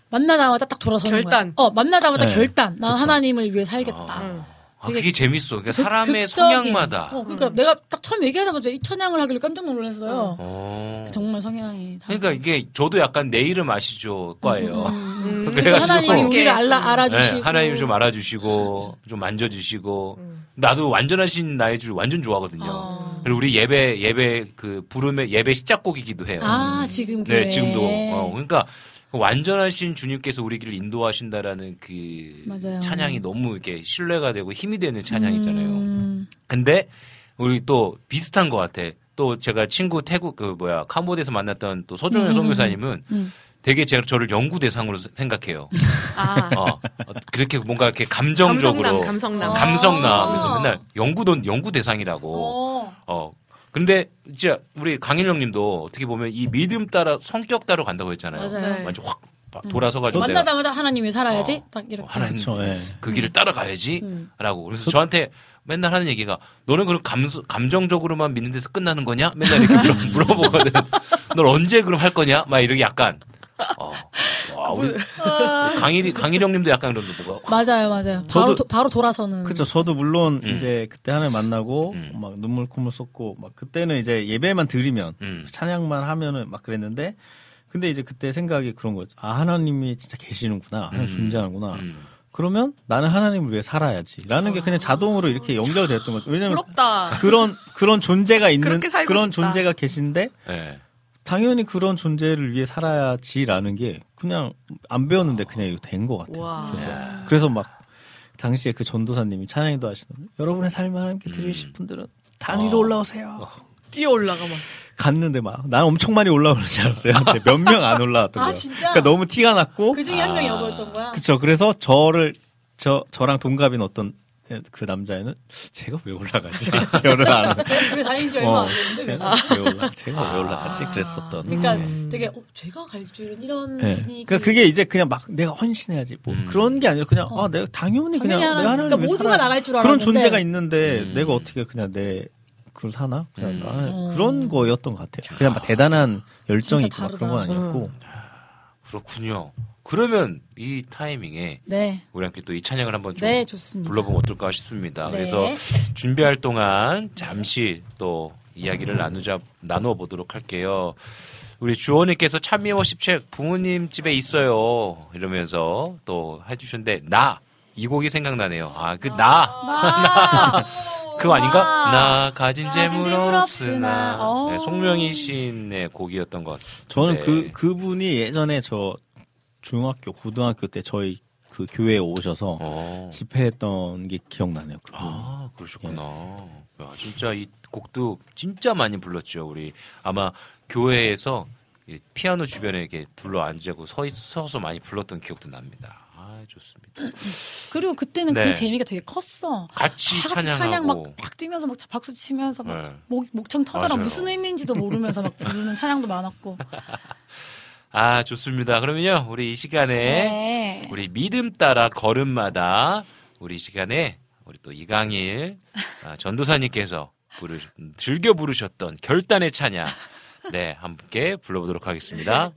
만나자마자 딱 돌아서는 결단. 거야. 어 만나자마자 네. 결단. 난 그쵸. 하나님을 위해 살겠다. 응. 아, 그게 재밌어. 그러니까 극- 사람의 극적인- 성향마다. 어, 그러니까 내가 딱 처음 얘기하자마자 이 찬양을 하길래 깜짝 놀랐어요. 어. 정말 성향이. 다- 그러니까 이게 저도 약간 내 이름 아시죠? 과예요. 음, 그래가지고- 그래서 하나님이 우리를 음. 알아주시고. 네, 하나님 좀 알아주시고 좀 만져주시고 음. 나도 완전하신 나의 줄 완전 좋아하거든요. 어. 그리고 우리 예배 예배 그 부름의 예배 시작곡이기도 해요. 아 지금 교회. 네, 지금도 어, 그러니까 완전하신 주님께서 우리 길을 인도하신다라는 그 맞아요. 찬양이 너무 이렇게 신뢰가 되고 힘이 되는 찬양이잖아요. 음, 근데 우리 또 비슷한 것 같아. 또 제가 친구 태국 그 뭐야 캄보디에서 만났던 또 서종현 음, 선교사님은 음. 되게 제 저를 연구 대상으로 생각해요. 아. 어, 어, 그렇게 뭔가 이렇게 감정적으로 감성남, 감성남. 감성남. 그래서 아. 맨날 연구 돈 연구 대상이라고. 어. 어. 근데 진짜 우리 강일영님도 어떻게 보면 이 믿음 따라 성격 따라 간다고 했잖아요. 맞아요. 네. 완전 확 돌아서가지고 내가 만나자마자 하나님이 살아야지. 어. 딱 이렇게. 하나님 그렇죠. 예. 그 길을 따라가야지. 음. 라고. 그래서 저 한테 맨날 하는 얘기가 너는 그럼 감, 감정적으로만 믿는 데서 끝나는 거냐? 맨날 이렇게 물어, 물어보거든. 널 언제 그럼 할 거냐? 막 이렇게 약간. 어. 와, 우리 강일이, 강일영님도 약간 그런 거 뭐가. 맞아요, 맞아요. 바로 저도- 도, 바로 돌아서는. 그렇죠. 저도 물론 음. 이제 그때 하나님 만나고 음. 막 눈물 콧물 쏟고 막 그때는 이제 예배만 드리면 음. 찬양만 하면은 막 그랬는데 근데 이제 그때 생각이 그런 거죠. 아 하나님이 진짜 계시는구나. 하나님 음. 존재하는구나. 음. 그러면 나는 하나님을 위해 살아야지라는 게 그냥 자동으로 이렇게 연결됐던 거죠. 왜냐면 부럽다. 그런 그런 존재가 있는 그렇게 살고 그런 싶다. 존재가 계신데 네. 당연히 그런 존재를 위해 살아야지라는 게 그냥 안 배웠는데 그냥 이거 된것 같아요. 와. 그래서 그래서 막 당시에 그 전도사님이 찬양도 하시던 여러분의 삶을 드리실 음. 분들은 다 위로 어. 올라오세요. 뛰어 올라가 막. 갔는데 막 난 엄청 많이 올라오는 줄 알았어요. 몇 명 안 올라왔던 아, 거예요. 진짜? 그러니까 너무 티가 났고 그 중에 한 명이 아. 여보였던 거야. 그쵸. 그래서 저를, 저, 저랑 동갑인 어떤 그 남자애는 제가 왜 올라가지? 저를 안. 제가 다닌 지 얼마 어, 안 됐는데. 왜 제가 왜 올라, 제가 왜 올라가지? 아. 그랬었던. 그러니까 음. 되게 어, 제가 갈 줄은 이런 네. 분위기. 그러니까 그게 이제 그냥 막 내가 헌신해야지 뭐 음. 그런 게 아니라 그냥 어. 아 내가 당연히 그냥 내가 하나님 그러니까 모두가 나갈 줄 알았는데 그런 존재가 있는데 음. 내가 어떻게 그냥 내 그걸 사나 그냥 음. 나는 어. 그런 거였던 것 같아요. 그냥 막 대단한 열정이 있고 막 그런 건. 아니었고 그렇군요. 그러면 이 타이밍에 네, 우리 함께 또 이 찬양을 한번 좀네 좋습니다. 불러보면 어떨까 싶습니다. 네. 그래서 준비할 동안 잠시 또 이야기를 나누자 나누어 보도록 할게요. 우리 주원님께서 참미워 십 책 부모님 집에 있어요 이러면서 또 해주셨는데 나 이 곡이 생각나네요. 아 그나 그거 아닌가? 나 가진 재물 없으나. 네, 송명희 시인의 곡이었던 것 같아요. 저는 그 그분이 예전에 저 중학교 고등학교 때 저희 그 교회에 오셔서 어. 집회했던 게 기억나네요. 그분. 아, 그러셨구나. 야, 진짜 이 곡도 진짜 많이 불렀죠. 우리 아마 교회에서 이 피아노 주변에 이렇게 둘러 앉고 서, 있- 서서 많이 불렀던 기억도 납니다. 아, 좋습니다. 그리고 그때는 네. 그 재미가 되게 컸어. 같이 다 같이 찬양. 막, 막 뛰면서 막 박수 치면서 막 네. 목, 목청 터져라 맞아요. 무슨 의미인지도 모르면서 막 부르는 찬양도 많았고. 아, 좋습니다. 그러면요, 우리 이 시간에 네. 우리 믿음 따라 걸음마다 우리 이 시간에 우리 또 이강일 아, 전도사님께서 부르, 즐겨 부르셨던 결단의 찬양. 네, 함께 불러보도록 하겠습니다.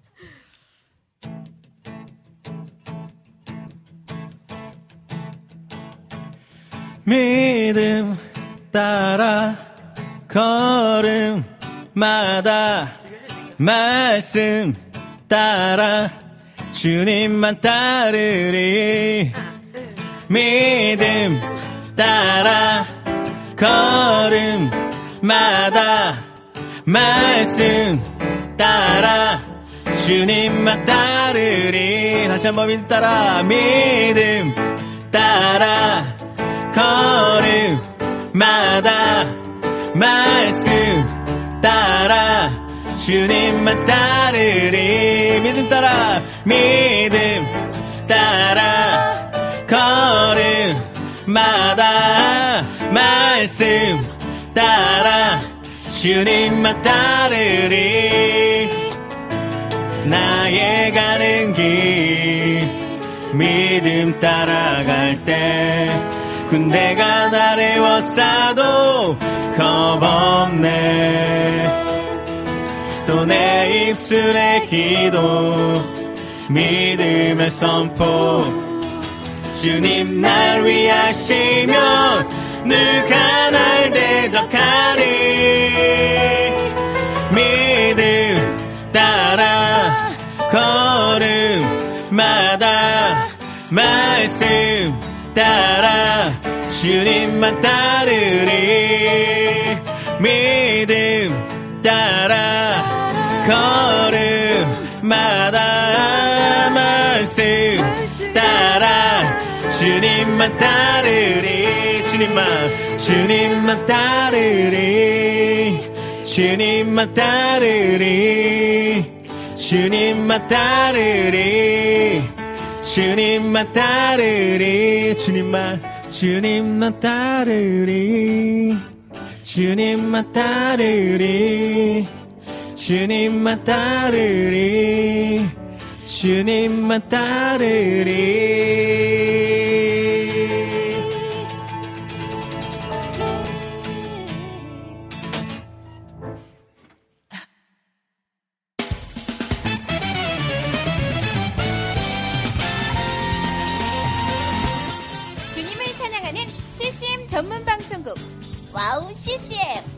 믿음 따라 걸음마다 말씀 따라 주님만 따르리. 믿음 따라 걸음마다 말씀 따라 주님만 따르리. 다시 한번 믿음 따라. 믿음 따라 걸음마다 말씀 따라 주님만 따르리 믿음 따라 믿음 따라. 걸음마다 말씀 따라. 주님만 따르리 나의 가는 길. 믿음 따라갈 때 군대가 나를 워싸도 겁 없네 또 내 입술의 기도. 믿음의 선포. 주님 날 위하시면 누가 날 대적하리? 믿음 따라 걸음마다 말씀 따라 주님만 따르리. 믿음 따라 걸음마다 말씀 따라 주님만 따르리 주님만 주님만 따르리 주님만 따르리 주님만 따르리 주님만 따르리 주님만 주님만 따르리 주님만 따르리 주님만 따르리 주님만 따르리. 주님을 찬양하는 CCM 전문 방송국 와우 CCM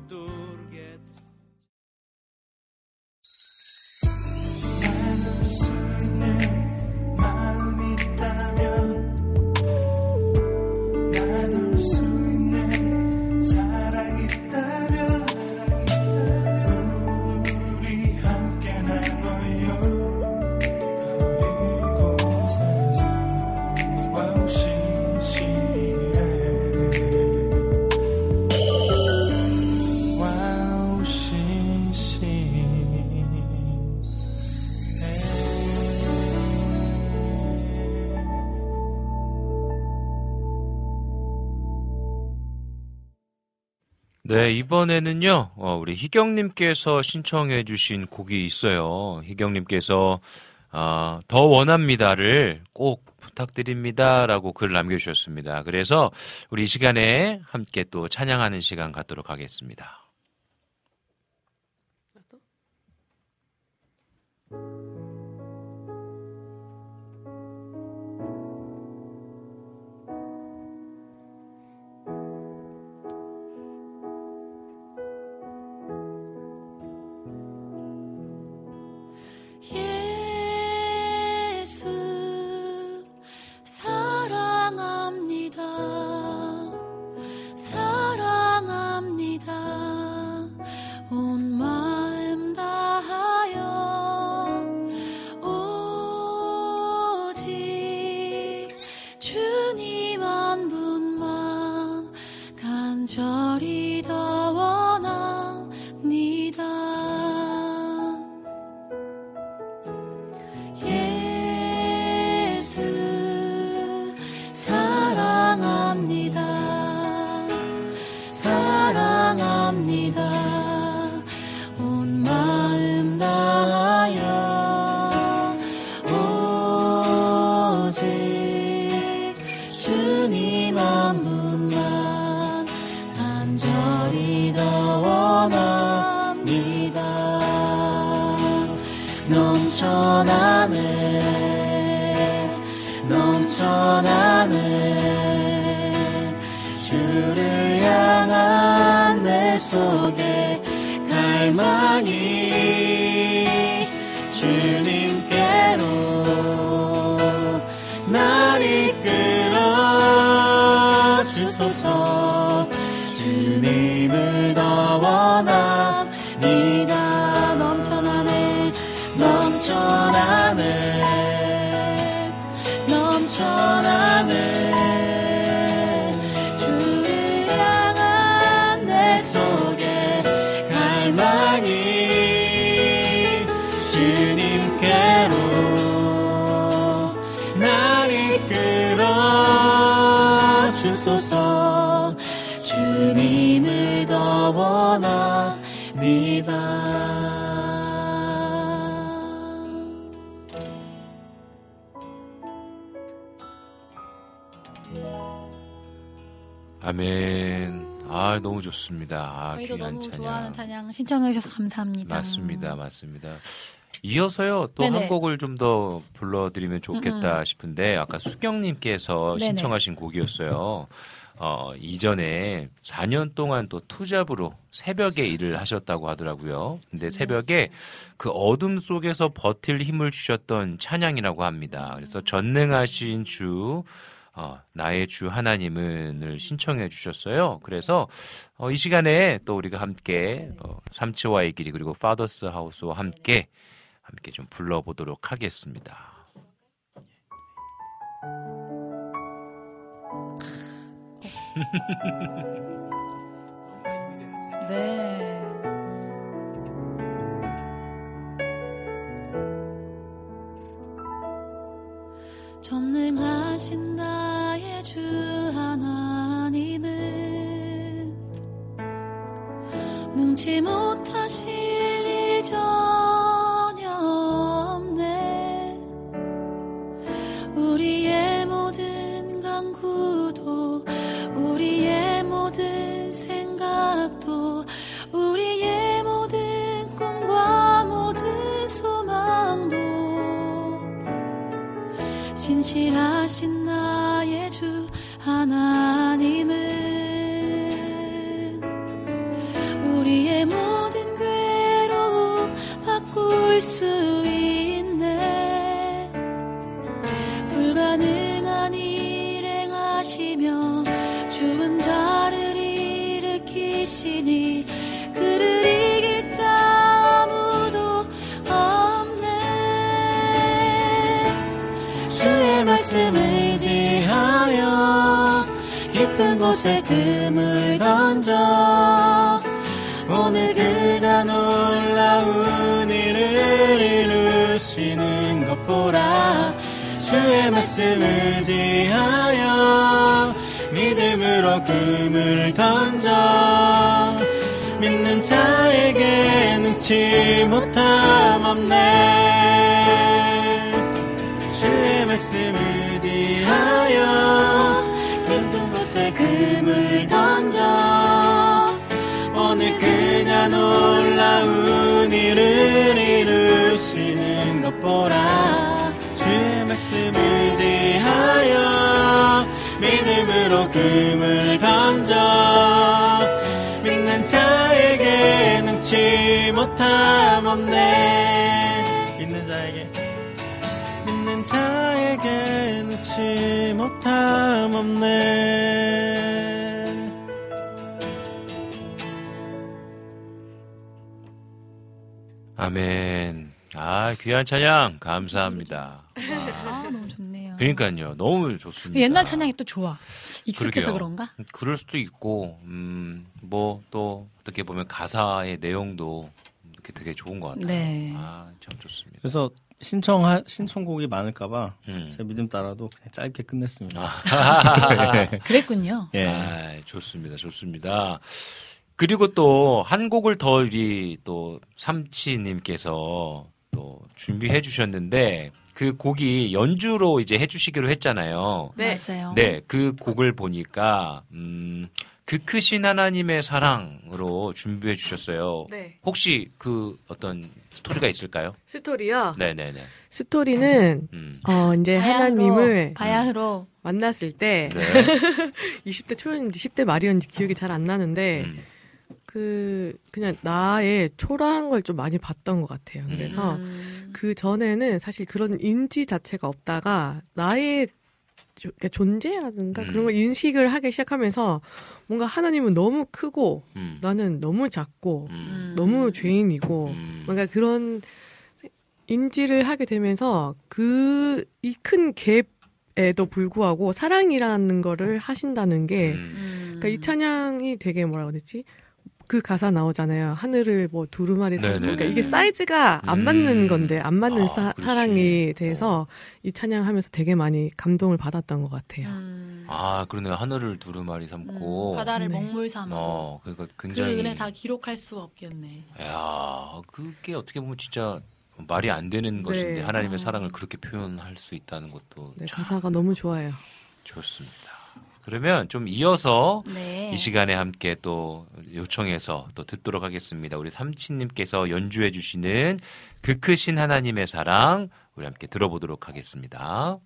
네, 이번에는요, 어, 우리 희경님께서 신청해주신 곡이 있어요. 희경님께서, 아, 더 원합니다를 꼭 부탁드립니다라고 글 남겨주셨습니다. 그래서 우리 이 시간에 함께 또 찬양하는 시간 갖도록 하겠습니다. 아멘. 아, 너무 좋습니다. 아, 저희도 귀한 너무 찬양. 좋아하는 찬양 신청해 주셔서 감사합니다. 맞습니다, 맞습니다. 이어서요 또 한. 곡을 좀 더 불러드리면 좋겠다 음. 싶은데 아까 수경님께서. 신청하신 곡이었어요. 어, 이전에 4년 동안 또 투잡으로 새벽에 일을 하셨다고 하더라고요. 근데 새벽에 그 어둠 속에서 버틸 힘을 주셨던 찬양이라고 합니다. 그래서 전능하신 주, 어, 나의 주 하나님은을 신청해 주셨어요. 그래서 어, 이 시간에 또 우리가 함께 어, 삼치와의 길이 그리고 파더스 하우스와 함께 함께 좀 불러보도록 하겠습니다. 네. 전능하신 나의 주 하나님은 능치 못하실 일전 신실하신 그곳에 금을 던져. 오늘 그가 놀라운 일을 이루시는 것 보라. 주의 말씀을 지하여 믿음으로 금을 던져. 믿는 자에게 능치 못함 없네. 놀라운 일을 이루시는 것 보라 주의 말씀 의지하여 믿음으로 금을 던져 믿는 자에게 능치 못함 없네. 믿는 자에게. 믿는 자에게 능치 못함 없네 아멘. 아, 귀한 찬양 감사합니다. 아, 너무 좋네요. 그러니까요. 너무 좋습니다. 옛날 찬양이 또 좋아. 익숙해서 그러게요. 그런가? 그럴 수도 있고, 음, 뭐, 또, 어떻게 보면 가사의 내용도 이렇게 되게 좋은 것 같아요. 네. 아, 참 좋습니다. 그래서 신청 신청곡이 많을까봐 음. 제 믿음 따라도 그냥 짧게 끝냈습니다. 아. 그랬군요. 예. 아, 좋습니다. 좋습니다. 그리고 또 한 곡을 더 우리 또 삼치님께서 또 준비해 주셨는데 그 곡이 연주로 이제 해주시기로 했잖아요. 네. 맞아요. 네, 그 곡을 보니까 음, 그 크신 하나님의 사랑으로 준비해 주셨어요. 네. 혹시 그 어떤 스토리가 있을까요? 스토리요. 네네네. 스토리는 음. 어 이제 하나님을 바야흐로 만났을 때 네. 20대 초였는지 10대 말이었는지 기억이 잘 안 나는데 음. 그 그냥 나의 초라한 걸 좀 많이 봤던 것 같아요. 그래서 음. 그 전에는 사실 그런 인지 자체가 없다가 나의 조- 그러니까 존재라든가 음. 그런 걸 인식을 하기 시작하면서 뭔가 하나님은 너무 크고 음. 나는 너무 작고 음. 너무 죄인이고 음. 뭔가 그런 인지를 하게 되면서 그 이 큰 갭에도 불구하고 사랑이라는 거를 하신다는 게 음. 그러니까 이 찬양이 되게 뭐라고 해야 되지? 그 가사 나오잖아요. 하늘을 뭐 두루마리 사. 네네네네. 그러니까 이게 사이즈가 안 음. 맞는 건데 안 맞는 아, 사, 그렇지. 사랑에 대해서 이 찬양하면서 되게 많이 감동을 받았던 것 같아요. 음. 아, 그러네요. 하늘을 두루마리 삼고. 음, 바다를 네. 먹물 삼아. 어, 그러니까 그 굉장히. 은혜 다 기록할 수 없겠네. 야, 그게 어떻게 보면 진짜 말이 안 되는 것인데 하나님의 어. 사랑을 그렇게 표현할 수 있다는 것도 네, 참 가사가 너무 좋아요. 좋습니다. 그러면 좀 이어서 네. 이 시간에 함께 또 요청해서 또 듣도록 하겠습니다. 우리 삼치님께서 연주해 주시는 그 크신 하나님의 사랑 우리 함께 들어보도록 하겠습니다.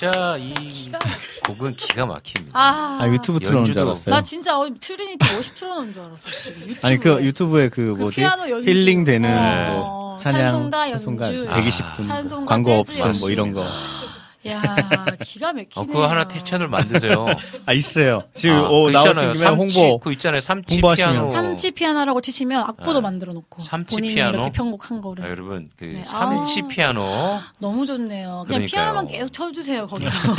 진짜 이 곡은 기가 막힙니다. 아, 아, 유튜브 틀어놓은 줄 연주도. 알았어요. 나 진짜 어, 트리니티 50 틀어놓은 줄 알았어. 지금. 유튜브에. 아니 그 유튜브에 그 뭐지 피아노 연주. 힐링되는 네. 뭐 어, 찬양 찬송가 찬송가 연주. 120분 찬송가 광고 재즈 없음 뭐 이런 거. 야, 기가 막히네. 어, 그거 하나 태- 채널 만드세요. 아 있어요. 지금 아, 오, 그 있잖아요. 홍보 삼치, 그 있잖아요. 삼치 홍보하시면. 피아노. 삼치 피아노라고 치시면 악보도 아, 만들어 놓고 삼치 본인이 피아노? 이렇게 편곡한 거를 아, 여러분 그 네. 삼치 아. 피아노 너무 좋네요. 그냥 그러니까요. 피아노만 계속 쳐주세요 거기서.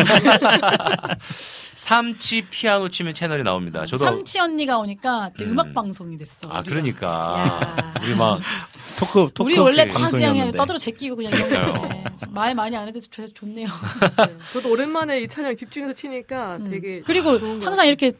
삼치 피아노 치면 채널이 나옵니다. 저도 삼치 언니가 오니까 또 음. 음악 방송이 됐어. 아 우리가. 그러니까 야. 우리 막 토크 토크 우리 원래 막 그냥 방송이었는데. 떠들어 제끼고 그냥 그러니까요. 이러는데 말 많이 안 해도 좋- 좋네요. 저도 오랜만에 이 찬양 집중해서 치니까 음. 되게 그리고 것 항상 이렇게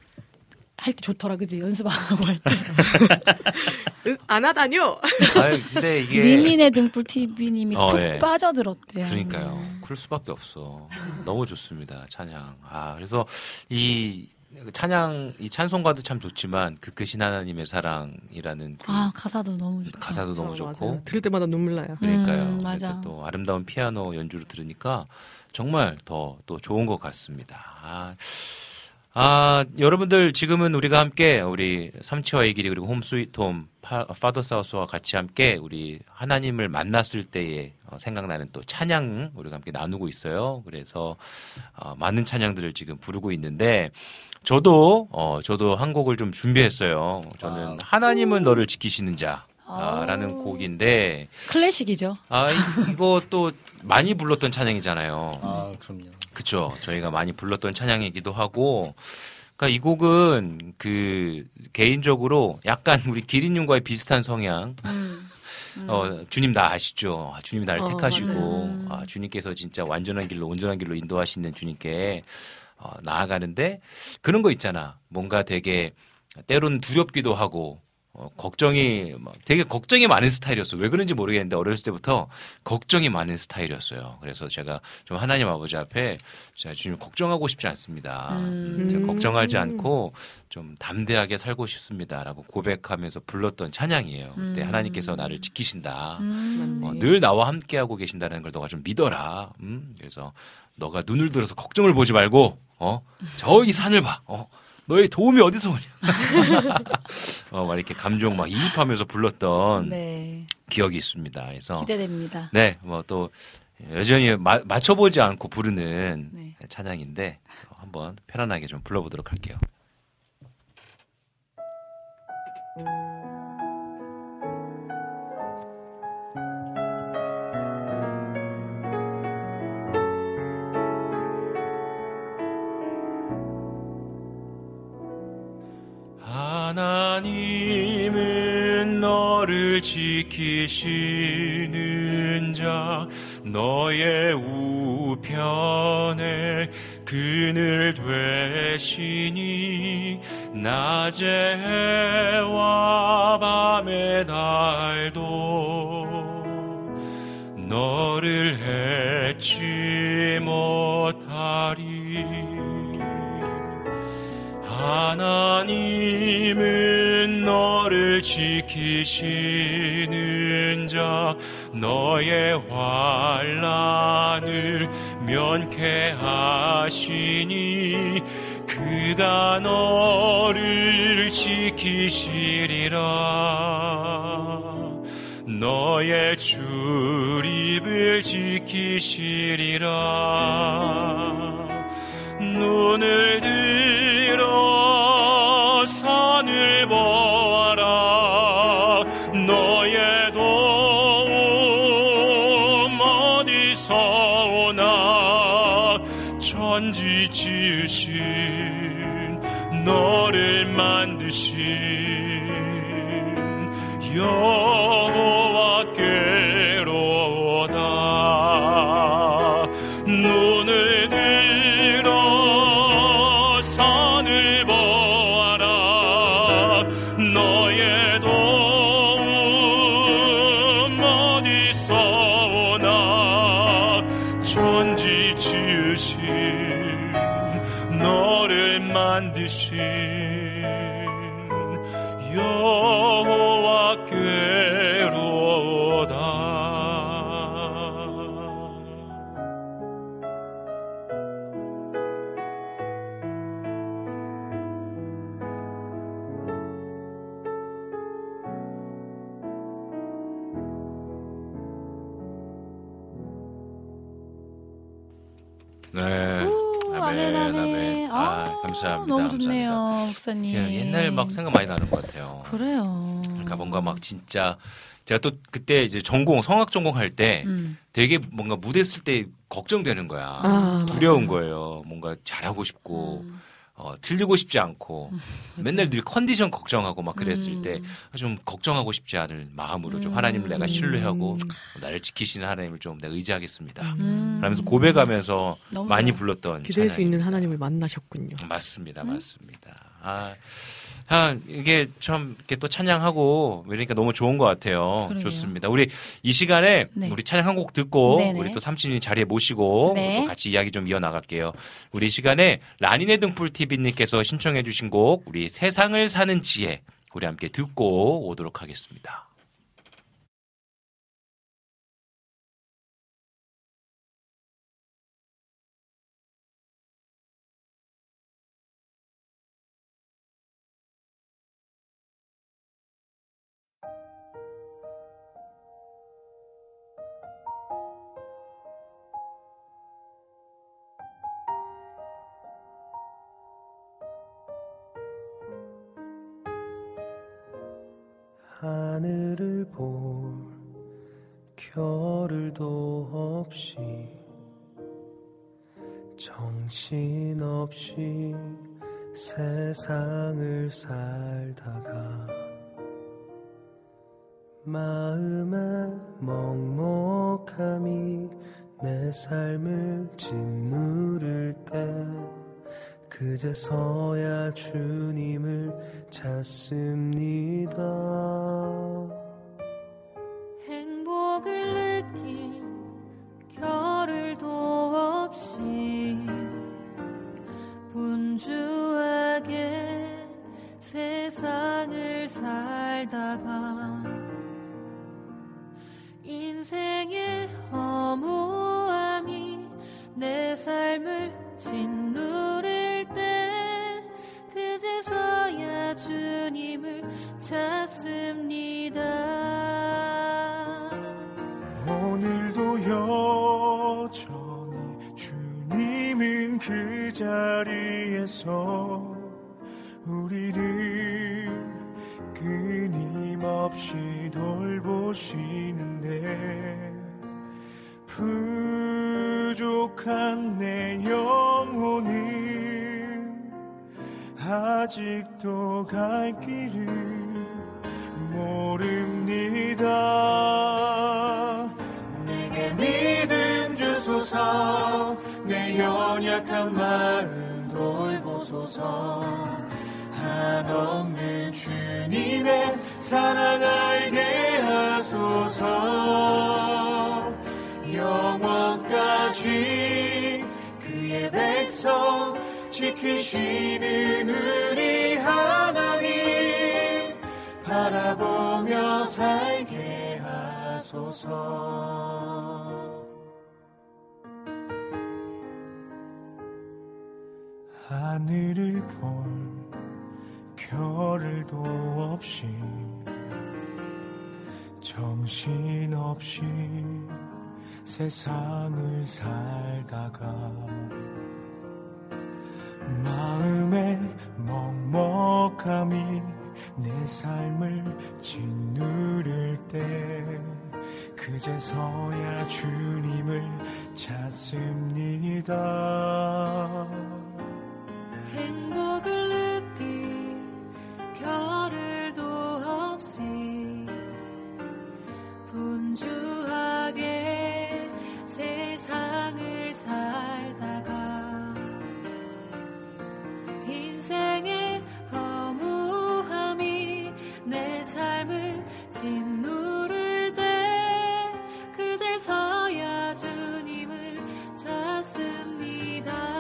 할 때 좋더라, 그지? 연습 안 하고 할 때. 안 하다뇨. 아유, 근데 이게 니니네 등불 TV님이 어, 푹 예. 빠져들었대요. 그러니까요. 그럴 수밖에 없어. 너무 좋습니다. 찬양. 아, 그래서 이 찬양, 이 찬송가도 참 좋지만 그 크신 하나님의 사랑이라는 그 아 가사도 너무 좋다. 가사도 너무 어, 좋고 맞아요. 들을 때마다 눈물 나요. 그러니까요. 음, 맞아. 또 아름다운 피아노 연주를 들으니까 정말 더 또 좋은 것 같습니다. 아, 아, 여러분들 지금은 우리가 함께 우리 삼치와의 길이 그리고 홈 스위트 홈 파- 파더 사우스와 같이 함께 우리 하나님을 만났을 때에 어, 생각나는 또 찬양 우리가 함께 나누고 있어요. 그래서 어, 많은 찬양들을 지금 부르고 있는데 저도 어 저도 한 곡을 좀 준비했어요. 저는 하나님은 너를 지키시는 자라는 곡인데 클래식이죠. 아, 이- 이거 또 많이 불렀던 찬양이잖아요. 아 그럼요. 그쵸. 저희가 많이 불렀던 찬양이기도 하고. 그러니까 이 곡은 그 개인적으로 약간 우리 기린님과의 비슷한 성향. 어, 주님 나 아시죠? 아, 주님 나를 어, 택하시고, 아, 주님께서 진짜 완전한 길로, 온전한 길로 인도하시는 주님께, 어, 나아가는데, 그런 거 있잖아. 뭔가 되게, 때로는 두렵기도 하고, 어, 걱정이, 막 되게 걱정이 많은 스타일이었어요. 왜 그런지 모르겠는데, 어렸을 때부터 걱정이 많은 스타일이었어요. 그래서 제가 좀 하나님 아버지 앞에, 제가 주님 걱정하고 싶지 않습니다. 음. 제가 걱정하지 음. 않고, 좀 담대하게 살고 싶습니다라고 고백하면서 불렀던 찬양이에요. 그때 음. 하나님께서 나를 지키신다. 음. 어, 늘 나와 함께하고 계신다는 걸 너가 좀 믿어라. 음? 그래서 너가 눈을 들어서 걱정을 보지 말고 어 저기 산을 봐. 어 너의 도움이 어디서 오냐. 어, 막 이렇게 감정 막 이입하면서 불렀던 네, 기억이 있습니다. 그래서 기대됩니다. 네, 뭐 또 여전히 마- 맞춰보지 않고 부르는 네. 찬양인데 어, 한번 편안하게 좀 불러보도록 할게요. 하나님은 너를 지키시는 자 너의 우편에 그늘 되시니 낮의 해와 밤의 달도 너를 해치 못하리. 하나님은 지키시는 자 너의 환란을 면케 하시니 그가 너를 지키시리라. 너의 출입을 지키시리라. 눈을 들 아, 감사합니다. 너무 감사합니다. 좋네요, 목사님. 예, 옛날 막 생각 많이 나는 것 같아요. 그래요. 그러니까 뭔가 막 진짜 제가 또 그때 이제 전공 성악 전공 할 때 음. 되게 뭔가 무대 쓸 때 걱정되는 거야. 아, 두려운 거예요. 뭔가 잘하고 싶고 음. 어, 틀리고 싶지 않고 맨날 늘 컨디션 걱정하고 막 그랬을 음. 때좀 걱정하고 싶지 않을 마음으로 좀 음. 하나님을 내가 신뢰하고 나를 지키시는 하나님을 좀 내가 의지하겠습니다. 음. 그러면서 고백하면서 많이. 불렀던 기댈 수 찬양입니다. 있는 하나님을 만나셨군요. 맞습니다, 음? 맞습니다. 아, 아, 이게 참 이렇게 또 찬양하고 이러니까 너무 좋은 것 같아요. 그러게요. 좋습니다. 우리 이 시간에 네. 우리 찬양 한 곡 듣고 네네. 우리 또 삼촌이 자리에 모시고 네. 또 같이 이야기 좀 이어 나갈게요. 우리 이 시간에 라니네 등불 TV님께서 신청해 주신 곡 우리 세상을 사는 지혜 우리 함께 듣고 오도록 하겠습니다. 하늘을 볼 겨를도 없이 정신없이 세상을 살다가 마음에 먹먹함이 내 삶을 짓누를 때 그제서야 주님을 찾습니다. 행복을 느낄 겨를도 없이 분주하게 세상을 살다가 인생의 허무함이 내 삶을 짓 찾습니다. 오늘도 여전히 주님은 그 자리에서 우리를 끊임없이 돌보시는데 부족한 내 영혼은 아직도 갈 길을 모릅니다. 내게 믿음 주소서. 내 연약한 마음 돌보소서. 한없는 주님의 사랑 알게 하소서. 영원까지 그의 백성 지키시는 우 바라보며 살게 하소서. 하늘을 볼 겨를도 없이 정신없이 세상을 살다가 마음에 먹먹함이 내 삶을 짓누를 때 그제서야 주님을 찾습니다. 행복을 느낄 겨를도 없이 분주하게 세상을 살다가 인생의 내 삶을 짓누를 때 그제서야 주님을 찾습니다.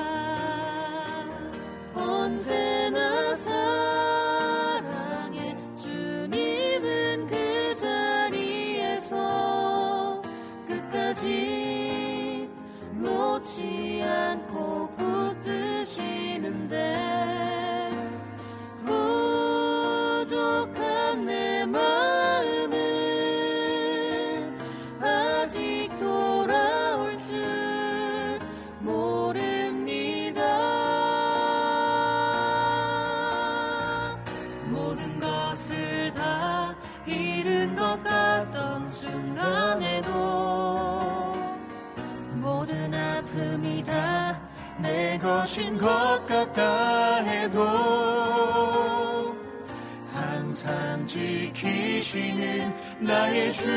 주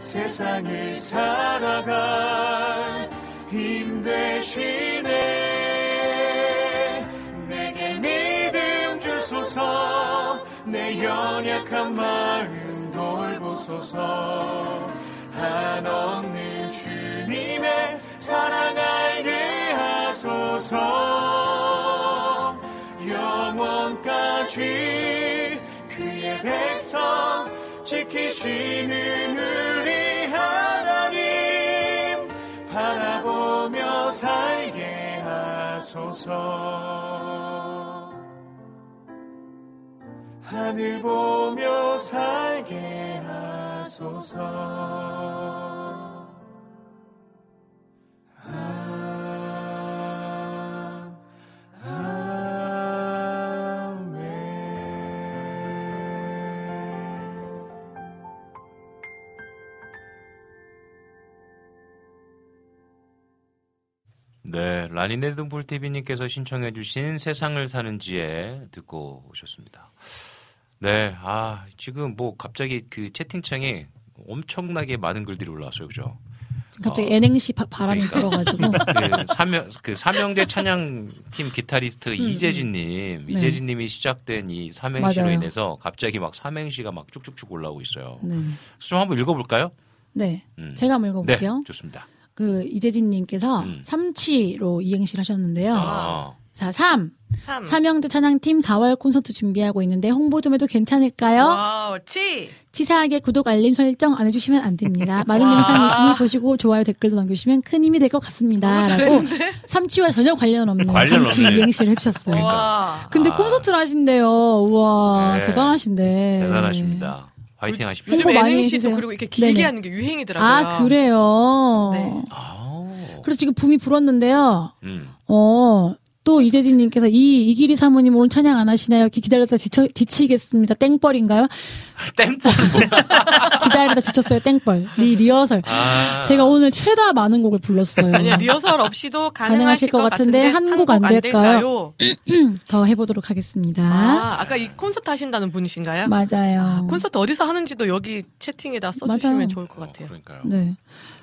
세상을 살아갈 힘 되시네. 내게 믿음 주소서 내 연약한 마음 돌보소서. 한없는 주님의 사랑 알게 하소서. 영원까지 그의 백 성 지키시는 우리 하나님 바라보며 살게 하소서. 하늘 보며 살게 하소서 라니네 등불 TV님께서 신청해주신 세상을 사는 지에 듣고 오셨습니다. 네, 아 지금 뭐 갑자기 그 채팅창에 엄청나게 많은 글들이 올라왔어요, 그죠? 갑자기 N행시 바, 바람이 그러니까. 불어가지고 그 사명 그 삼형제 찬양 팀 기타리스트 음, 이재진님, 네. 이재진님이 시작된 이 삼행시로 맞아요. 인해서 갑자기 막 삼행시가 막 쭉쭉쭉 올라오고 있어요. 네. 좀 한번 읽어볼까요? 네. 음. 제가 한번 읽어볼게요. 네, 좋습니다. 그 이재진님께서 삼치로 이행시를 하셨는데요. 아. 자, 3. 삼. 삼형제 찬양팀 4월 콘서트 준비하고 있는데 홍보 좀 해도 괜찮을까요? 와우, 치! 치사하게 구독, 알림 설정 안 해주시면 안 됩니다. 많은 와. 영상 있으니 보시고 좋아요, 댓글도 남겨주시면 큰 힘이 될 것 같습니다. 라고 삼치와 전혀 관련 없는 관련 삼치 없네. 이행시를 해주셨어요. 와. 근데 아. 콘서트를 하신대요. 우와, 네. 대단하신데. 대단하십니다. 화이팅 하십시오. 요즘 홍보 많이 NNC도 해주세요. 그리고 이렇게 길게 네네. 하는 게 유행이더라고요. 아, 그래요? 네. 그래서 지금 붐이 불었는데요. 음. 어, 또 이재진님께서 이 이기리 사모님 오늘 찬양 안 하시나요? 기- 기다렸다 지쳐, 지치겠습니다. 땡벌인가요? 땡벌 기다리다 지쳤어요. 땡벌. 리, 리허설. 아. 제가 오늘 최다 많은 곡을 불렀어요. 아니야, 리허설 없이도 가능하실 가능하실 것 것 같은데 같은데 한 곡 안 될까요? 될까요? 더 해보도록 하겠습니다. 아, 아까 이 콘서트 하신다는 분이신가요? 맞아요. 콘서트 어디서 하는지도 여기 채팅에다 써주시면 맞아요. 좋을 것 같아요. 그러니까요. 네.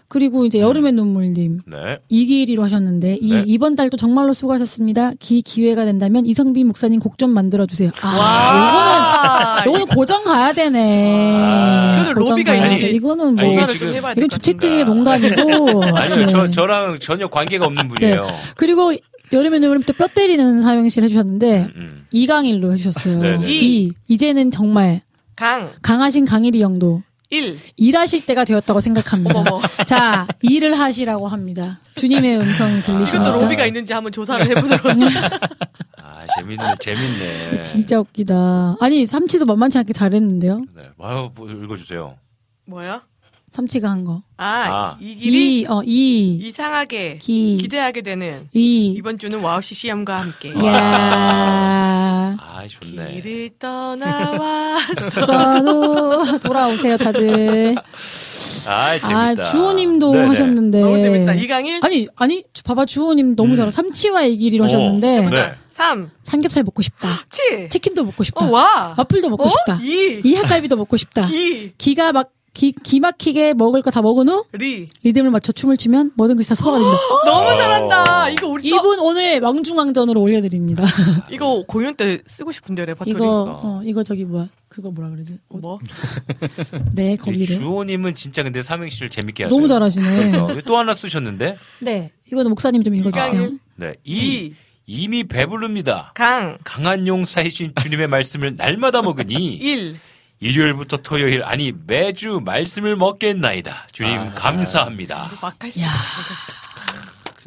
그리고 이제 여름의 눈물님. 네. 이기리로 하셨는데 이 네. 이번 달도 정말로 수고하셨습니다. 기 기회가 된다면 이성빈 목사님 곡 좀 만들어 주세요. 아, 와. 요거는 요거는 고정 가야 되네. 이거는 고정 로비가 가야 있는지 돼. 이거는 뭐 아니, 이게 지금- 이건. 주채팅의 농간이고. 아니요, 네. 저 저랑 전혀 관계가 없는 분이에요. 그리고 여름의 눈물님 또 뼈 때리는 사명실 해주셨는데 음. 이강일로 해주셨어요. 네 네. 이 이제는 정말 강, 강하신 강일이 형도 1. 일하실 때가 되었다고 생각합니다. 어머머. 자, 일을 하시라고 합니다. 주님의 음성이 들리십니까? 이것도 로비가 있는지 한번 조사를 해보도록 아, 재밌네, 재밌네. 진짜 웃기다. 아니, 삼치도 만만치 않게 잘했는데요. 네. 아유, 뭐 읽어주세요. 뭐야? 삼치가 한 거. 아, 아. 이기리 이, 어, 이, 이상하게 기, 기대하게 되는 이. 이번 주는 와우 CCM과 함께 야 아, 좋네. 길을 떠나왔어. 돌아오세요, 다들. 아, 재밌다. 아, 주호님도 네네. 하셨는데. 너무 재밌다. 이강일 아니, 아니, 봐봐, 주호님 너무 음. 잘하 삼치와 이기리로 하셨는데. 어, 네. 3, 삼겹살 먹고 싶다. 7, 치킨도 먹고 싶다. 어, 와. 와플도 먹고 어? 싶다. 2, 이하갈비도 먹고 싶다. 기, 기가 막, 기, 기 막히게 먹을 거 다 먹은 후 리. 리듬을 맞춰 춤을 추면 모든 것이 다 소화가 됩니다. 너무 어. 잘한다. 이거 우리 또- 이분 오늘 왕중왕전으로 올려드립니다. 이거 공연 때 쓰고 싶은데 레퍼토리. 이거, 어, 이거 저기 뭐야. 그거 뭐라 그러지? 뭐? 네, 이 거기를. 주호님은 진짜 근데 삼행시를 재밌게 하세요. 너무 잘하시네. 그러니까. 또 하나 쓰셨는데? 네, 이거는 목사님 좀 읽어주세요. 네. 이, 이, 이미 배부릅니다. 강, 강한 용사이신 주님의 말씀을 날마다 먹으니 1. 일요일부터 토요일 아니 매주 말씀을 먹겠나이다. 주님 아. 감사합니다. 막할 수 야.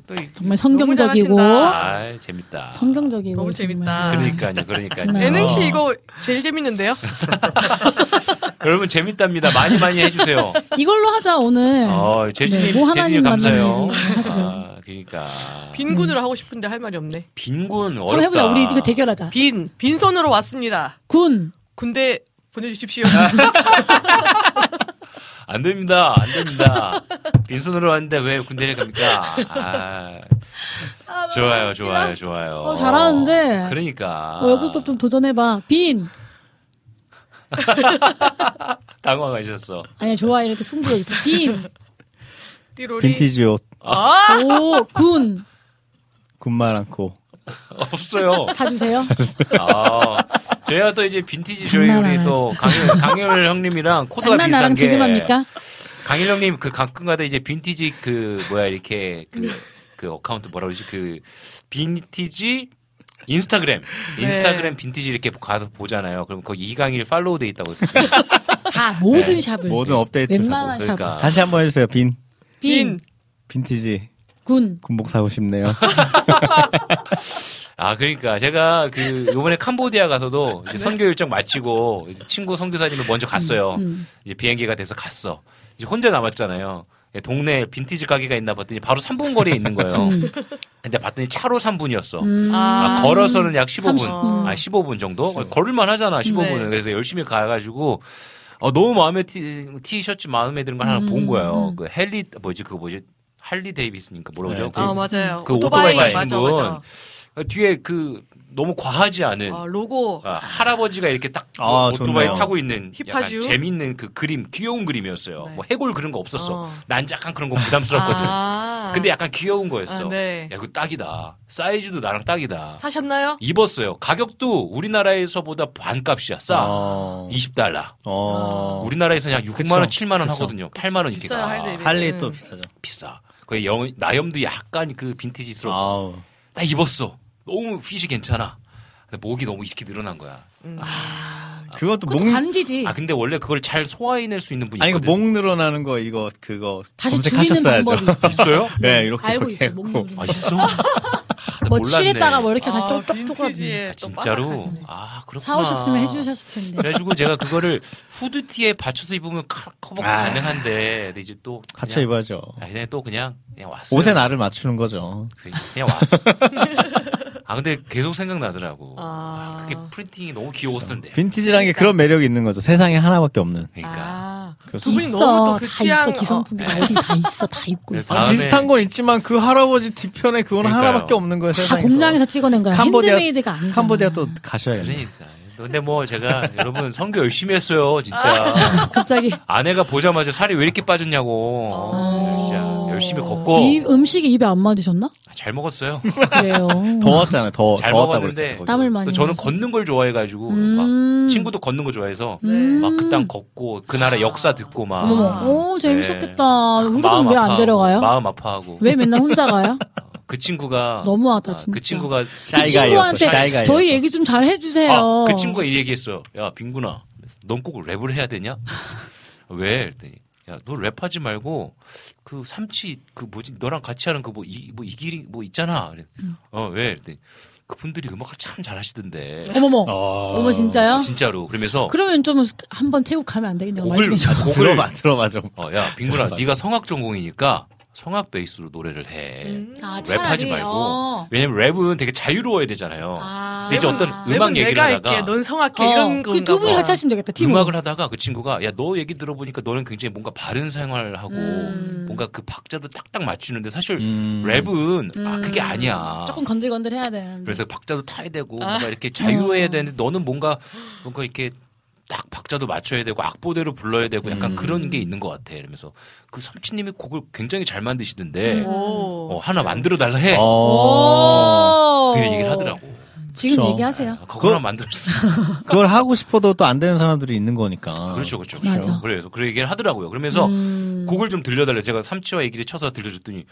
또 이- 정말 성경적이고. 아, 재밌다. 성경적이고. 너무 재밌다. 정말. 그러니까요, 그러니까요. 어. 이거 제일 재밌는데요? 여러분 재밌답니다. 많이 많이 해주세요. 이걸로 하자, 오늘. 어, 재진님, 네, 뭐 하나님 감사해요. 말고. 아, 그러니까 빈군으로 하고 싶은데 할 말이 없네. 빈군 어렵다. 해보자. 우리 이거 대결하자. 빈 빈손으로 왔습니다. 군. 군대 보내주십시오. 안 됩니다. 안 됩니다. 빈손으로 왔는데 왜 군대를 갑니까? 아, 좋아요, 좋아요, 좋아요. 어, 잘하는데. 그러니까. 어, 여기서 좀 도전해봐. 빈. 당황하셨어. 아니야, 좋아. 이렇게 승부가 있어. 빈. 띠로리. 빈티지 옷 아! 오, 군. 군말 않고 없어요. 사주세요. 아, 저희가 또 이제 빈티지 저희 장난 우리 안 또 강일, 강일 형님이랑 코드가 장난 비슷한 나랑 게 지금 합니까? 강일 형님 그 가끔가다 이제 빈티지 그 뭐야 이렇게 그, 그 account 뭐라 그러지 그 빈티지 인스타그램 네. 인스타그램 빈티지 이렇게 가서 보잖아요. 그럼 거기 이강일 follow 돼 있다고 했어요. 다 모든 네. 샵을. 모든 업데이트 웬만한 사고. 그러니까. 다시 한번 해주세요 빈 빈. 빈티지 군. 군복 사고 싶네요 아 그러니까 제가 그 이번에 캄보디아 가서도 이제 선교 일정 마치고 이제 친구 선교사님을 먼저 갔어요. 음. 이제 비행기가 돼서 갔어. 이제 혼자 남았잖아요. 예, 동네 빈티지 가게가 있나 봤더니 바로 3분 거리에 있는 거예요. 근데 봤더니 차로 3분이었어. 음. 아, 걸어서는 약 15분. 30, 음. 아, 15분 정도? 걸을만 하잖아, 15분은. 네. 그래서 열심히 가가지고, 어, 너무 마음에 티, 티셔츠 마음에 드는 걸 하나 음, 본 거예요. 음. 그 헬리, 뭐지, 그거 뭐지? 할리 데이비슨이니까 뭐라고 그러죠? 네, 그, 아 맞아요. 그 오토바이 타신 맞아 분. 맞아. 뒤에 그, 너무 과하지 않은, 아, 로고. 아, 할아버지가 이렇게 딱 아, 오토바이 좋네요. 타고 있는 약간 hip하죠? 재밌는 그 그림, 귀여운 그림이었어요. 네. 뭐 해골 그런 거 없었어. 어. 난 약간 그런 거 부담스럽거든. 아. 근데 약간 귀여운 거였어. 아, 네. 야, 이거 딱이다. 사이즈도 나랑 딱이다. 사셨나요? 입었어요. 가격도 우리나라에서보다 반값이야. 싸. 어, 20달러. 어, 우리나라에서는 약 6만 그쵸. 원, 7만 원 그쵸. 하거든요. 8만 원 이렇게 비싸요, 가. 할리. 할리 음. 또 비싸죠 비싸. 그 영, 나염도 약간 그 빈티지스러워. 아우 딱 입었어. 너무 핏이 괜찮아. 근데 목이 너무 이렇게 늘어난 거야. 음. 그것도 그것도 목 간지지. 아 근데 원래 그걸 잘 소화해낼 수 있는 분이 아니 있거든. 목 늘어나는 거 이거 그거 다시 줄이는 검색하셨어야죠. 방법이 있어. 있어요? 네 이렇게 알고 이렇게 있어. 목. 누르는 아 거. 있어? 아, 나뭐 몰랐네. 칠했다가 뭐 이렇게 다시 아, 쪽쪽 빈티지에 쪼그라드는. 아, 또 진짜로? 빠삭하시네. 아 그렇구나. 사오셨으면 해주셨을 텐데. 그래가지고 제가 그거를 후드티에 받쳐서 입으면 카- 커버가 아. 가능한데 근데 이제 또 그냥- 입어야죠. 아, 그냥 또 그냥 그냥 왔어요. 옷에 나를 맞추는 거죠. 그냥, 그냥 왔어. 아 근데 계속 생각나더라고. 아. 그게 프린팅이 너무 귀여웠는데. 빈티지라는 게 그런 매력이 있는 거죠. 세상에 하나밖에 없는. 그러니까. 아. 그래서 두 분이 있어. 너무 또그 다 취향, 있어. 기성품이 어. 어디 다 있어. 다 입고 있어. 다음에- 비슷한 건 있지만 그 할아버지 뒤편에 그거는 그러니까요. 하나밖에 없는 거예요. 다 세상에서. 공장에서 찍어낸 거야. 캄보디아- 핸드메이드가 아니잖아. 캄보디아 또 가셔야겠네. 그러니까. 근데 뭐 제가 여러분 선교 열심히 했어요 진짜. 갑자기 아내가 보자마자 살이 왜 이렇게 빠졌냐고. 어, 진짜 열심히 걷고 이 음식이 입에 안 맞으셨나? 잘 먹었어요. 그래요. 더웠잖아요. 더 잘 더웠다고 먹었는데. 땀을 많이 또 저는 흘려서. 걷는 걸 좋아해가지고 음. 막 친구도 걷는 거 좋아해서 음. 막그 땅 걷고 그 나라 역사 듣고 막 어머, 오 재밌었겠다. 마음 우리도 왜안 아파하고, 데려가요? 마음 아파하고 왜 맨날 혼자 가요? 그 친구가 너무하다 아, 진짜. 그 친구가 그 shy guy였어, 친구한테 shy guy였어. 저희 얘기 좀 잘 해주세요. 아, 그 친구가 이 얘기했어. 야, 빈군아. 넌 꼭 랩을 해야 되냐? 왜? 그랬더니 야, 너 랩하지 말고 그 삼치 그 뭐지 너랑 같이 하는 그 뭐 이 뭐 이 길이 뭐 있잖아. 그래. 음. 어, 왜? 그랬더니 그분들이 음악을 참 잘하시던데. 어머머, 어. 어머 진짜요? 아, 진짜로. 그러면서 그러면 좀 한번 태국 가면 안. 말 곡을. 아, 곡을 들어봐 들어봐 좀. 어, 야. 들어봐. 네가 성악 전공이니까 성악 베이스로 노래를 해. 음. 아, 랩하지 말고. 어. 왜냐면 랩은 되게 자유로워야 되잖아요. 아. 이제 어떤 음악 얘기를 내가 하다가 할게, 넌 성악해 어, 이런 건가 그두 분이 봐. 같이 하시면 되겠다. 팀으로. 음악을 하다가 그 친구가 야 너 얘기 들어보니까 너는 굉장히 뭔가 바른 생활하고 음. 뭔가 그 박자도 딱딱 맞추는데 사실 음. 랩은 아 그게 음. 아니야. 조금 건들건들 해야 되는데. 그래서 박자도 타야 되고 뭔가 이렇게 자유해야 되는데 너는 뭔가 뭔가 이렇게 딱 박자도 맞춰야 되고 악보대로 불러야 되고 약간 음. 그런 게 있는 것 같아. 이러면서 그 삼치님이 곡을 굉장히 잘 만드시던데 오. 어, 하나 만들어 달라 해. 어. 오. 그 얘기를 하더라고. 지금 그쵸. 얘기하세요. 아, 하나 만들었어. 그걸 하고 싶어도 또 안 되는 사람들이 있는 거니까. 그렇죠, 그렇죠. 맞아. 그렇죠. 그래서 그 얘기를 하더라고요. 그러면서 음. 곡을 좀 들려달래. 제가 삼치와 얘기를 쳐서 들려줬더니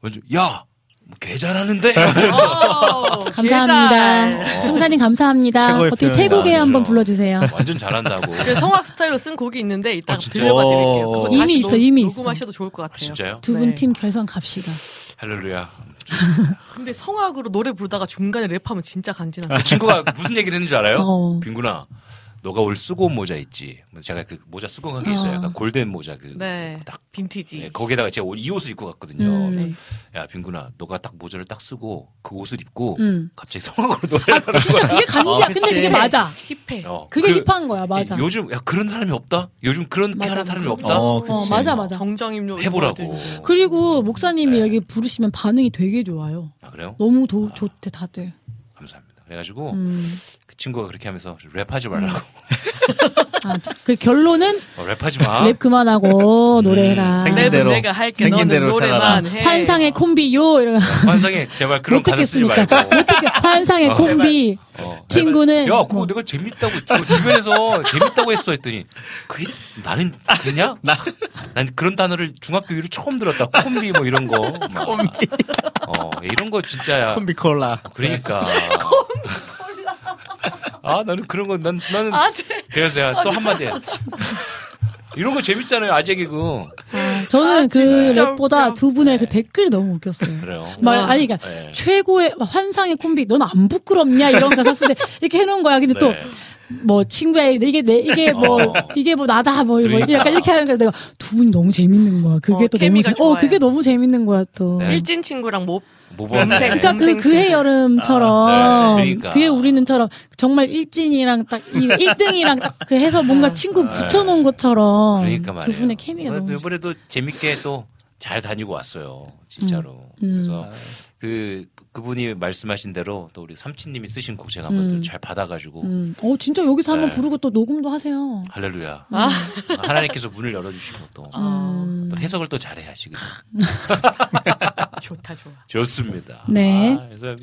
먼저 야, 뭐개 잘하는데. 어, 감사합니다. 개잘. 형사님 감사합니다. 어떻게. 태국에 한번. 불러주세요. 완전 잘한다고. 그 성악 스타일로 쓴 곡이 있는데 이따 어, 진짜요? 들려봐 드릴게요. 그거 어. 다시 이미 있어, 녹- 이미 있어. 녹음하셔도 좋을 것 같아요. 아, 진짜요? 두분 네. 팀 결성 갑시다. 할렐루야. 근데 성악으로 노래 부르다가 중간에 랩하면 진짜 간지나. 그 친구가 무슨 얘기를 했는 줄 알아요? 어. 빈구나. 너가 올 쓰고 온 모자 있지. 뭐 제가 그 모자 쓰고 간게 있어요. 어. 약간 골덴 모자 그. 네. 딱 빈티지. 네, 거기에다가 제가 옷- 이 옷을 입고 갔거든요. 음. 그래서 야 빈구나, 너가 딱 모자를 딱 쓰고 그 옷을 입고 음. 갑자기 성악으로 노래를 아, 진짜 그게 간지야. 근데 그게 맞아. 힙해. 어, 그게 그- 힙한 거야, 맞아. 요즘 야 그런 사람이 없다. 요즘 그렇게 맞아, 하는 사람이. 없다. 어, 어, 그치. 맞아, 맞아. 정장입로 해보라고. 그리고 목사님이 네. 여기 부르시면 반응이 되게 좋아요. 아 그래요? 너무 도, 좋대, 다들. 감사합니다. 그래가지고 음. 그 친구가 그렇게 하면서 랩하지 말라고. 아, 그 결론은 어, 랩하지 마. 랩 그만하고 노래해라. 생긴 대로, 내가 할게. 생긴 너는 대로 노래만 해. 환상의 콤비요. 이런 환상에 제발 그런 못 가사 쓰지 듣겠습니까? 말고. 못 듣겠. 환상의 어, 콤비. 어, 친구는 야, 그거 뭐. 내가 재밌다고 그 주변에서 재밌다고 했어 했더니 그게 나는 그냐? 나, 난 그런 단어를 중학교 이후로 처음 들었다. 콤비 뭐 이런 거. 콤비. 어, 이런 거 진짜야. 콤비 콜라. 그러니까. 아, 나는 그런 거, 난, 나는. 아, 네. 그래서 내가 또 한마디. 해. 이런 거 재밌잖아요, 아재 개그. 아, 저는 그 진짜 랩보다. 두 분의 그 댓글이 너무 웃겼어요. 그래요. 말, 아니, 그러니까 네. 최고의 환상의 콤비, 넌 안 부끄럽냐 이런 가사 쓸때 이렇게 해놓은 거야. 근데 또 네. 뭐 친구야 이게 내 이게 뭐 어. 이게 뭐 나다 뭐, 뭐 그러니까. 약간 이렇게 하는 거야. 내가 두 분이 너무 재밌는 거야. 그게 어, 또 너무 케미가 재, 어. 그게 너무 재밌는 거야 또. 네. 일진 친구랑 모범. 네. 그러니까 그 그해. 여름처럼 아, 네. 그러니까. 그해 우리는처럼 정말 일진이랑 딱 1등이랑 딱 그 해서 뭔가 친구 붙여놓은 것처럼 그러니까 말이에요. 두 분의 케미가 뭐, 너무 이번에도 재밌게 또 잘 다니고 왔어요. 진짜로. 음. 그래서 그 그분이 말씀하신 대로 또 우리 삼치님이 쓰신 곡 제가 한번 음. 또잘 받아가지고 음. 어 진짜 여기서 한번 네. 부르고 또 녹음도 하세요. 할렐루야. 아. 하나님께서 문을 열어주시고 또, 음. 또 해석을 또 잘해야시거든. 좋다 좋아. 좋습니다. 네. 아, 그래서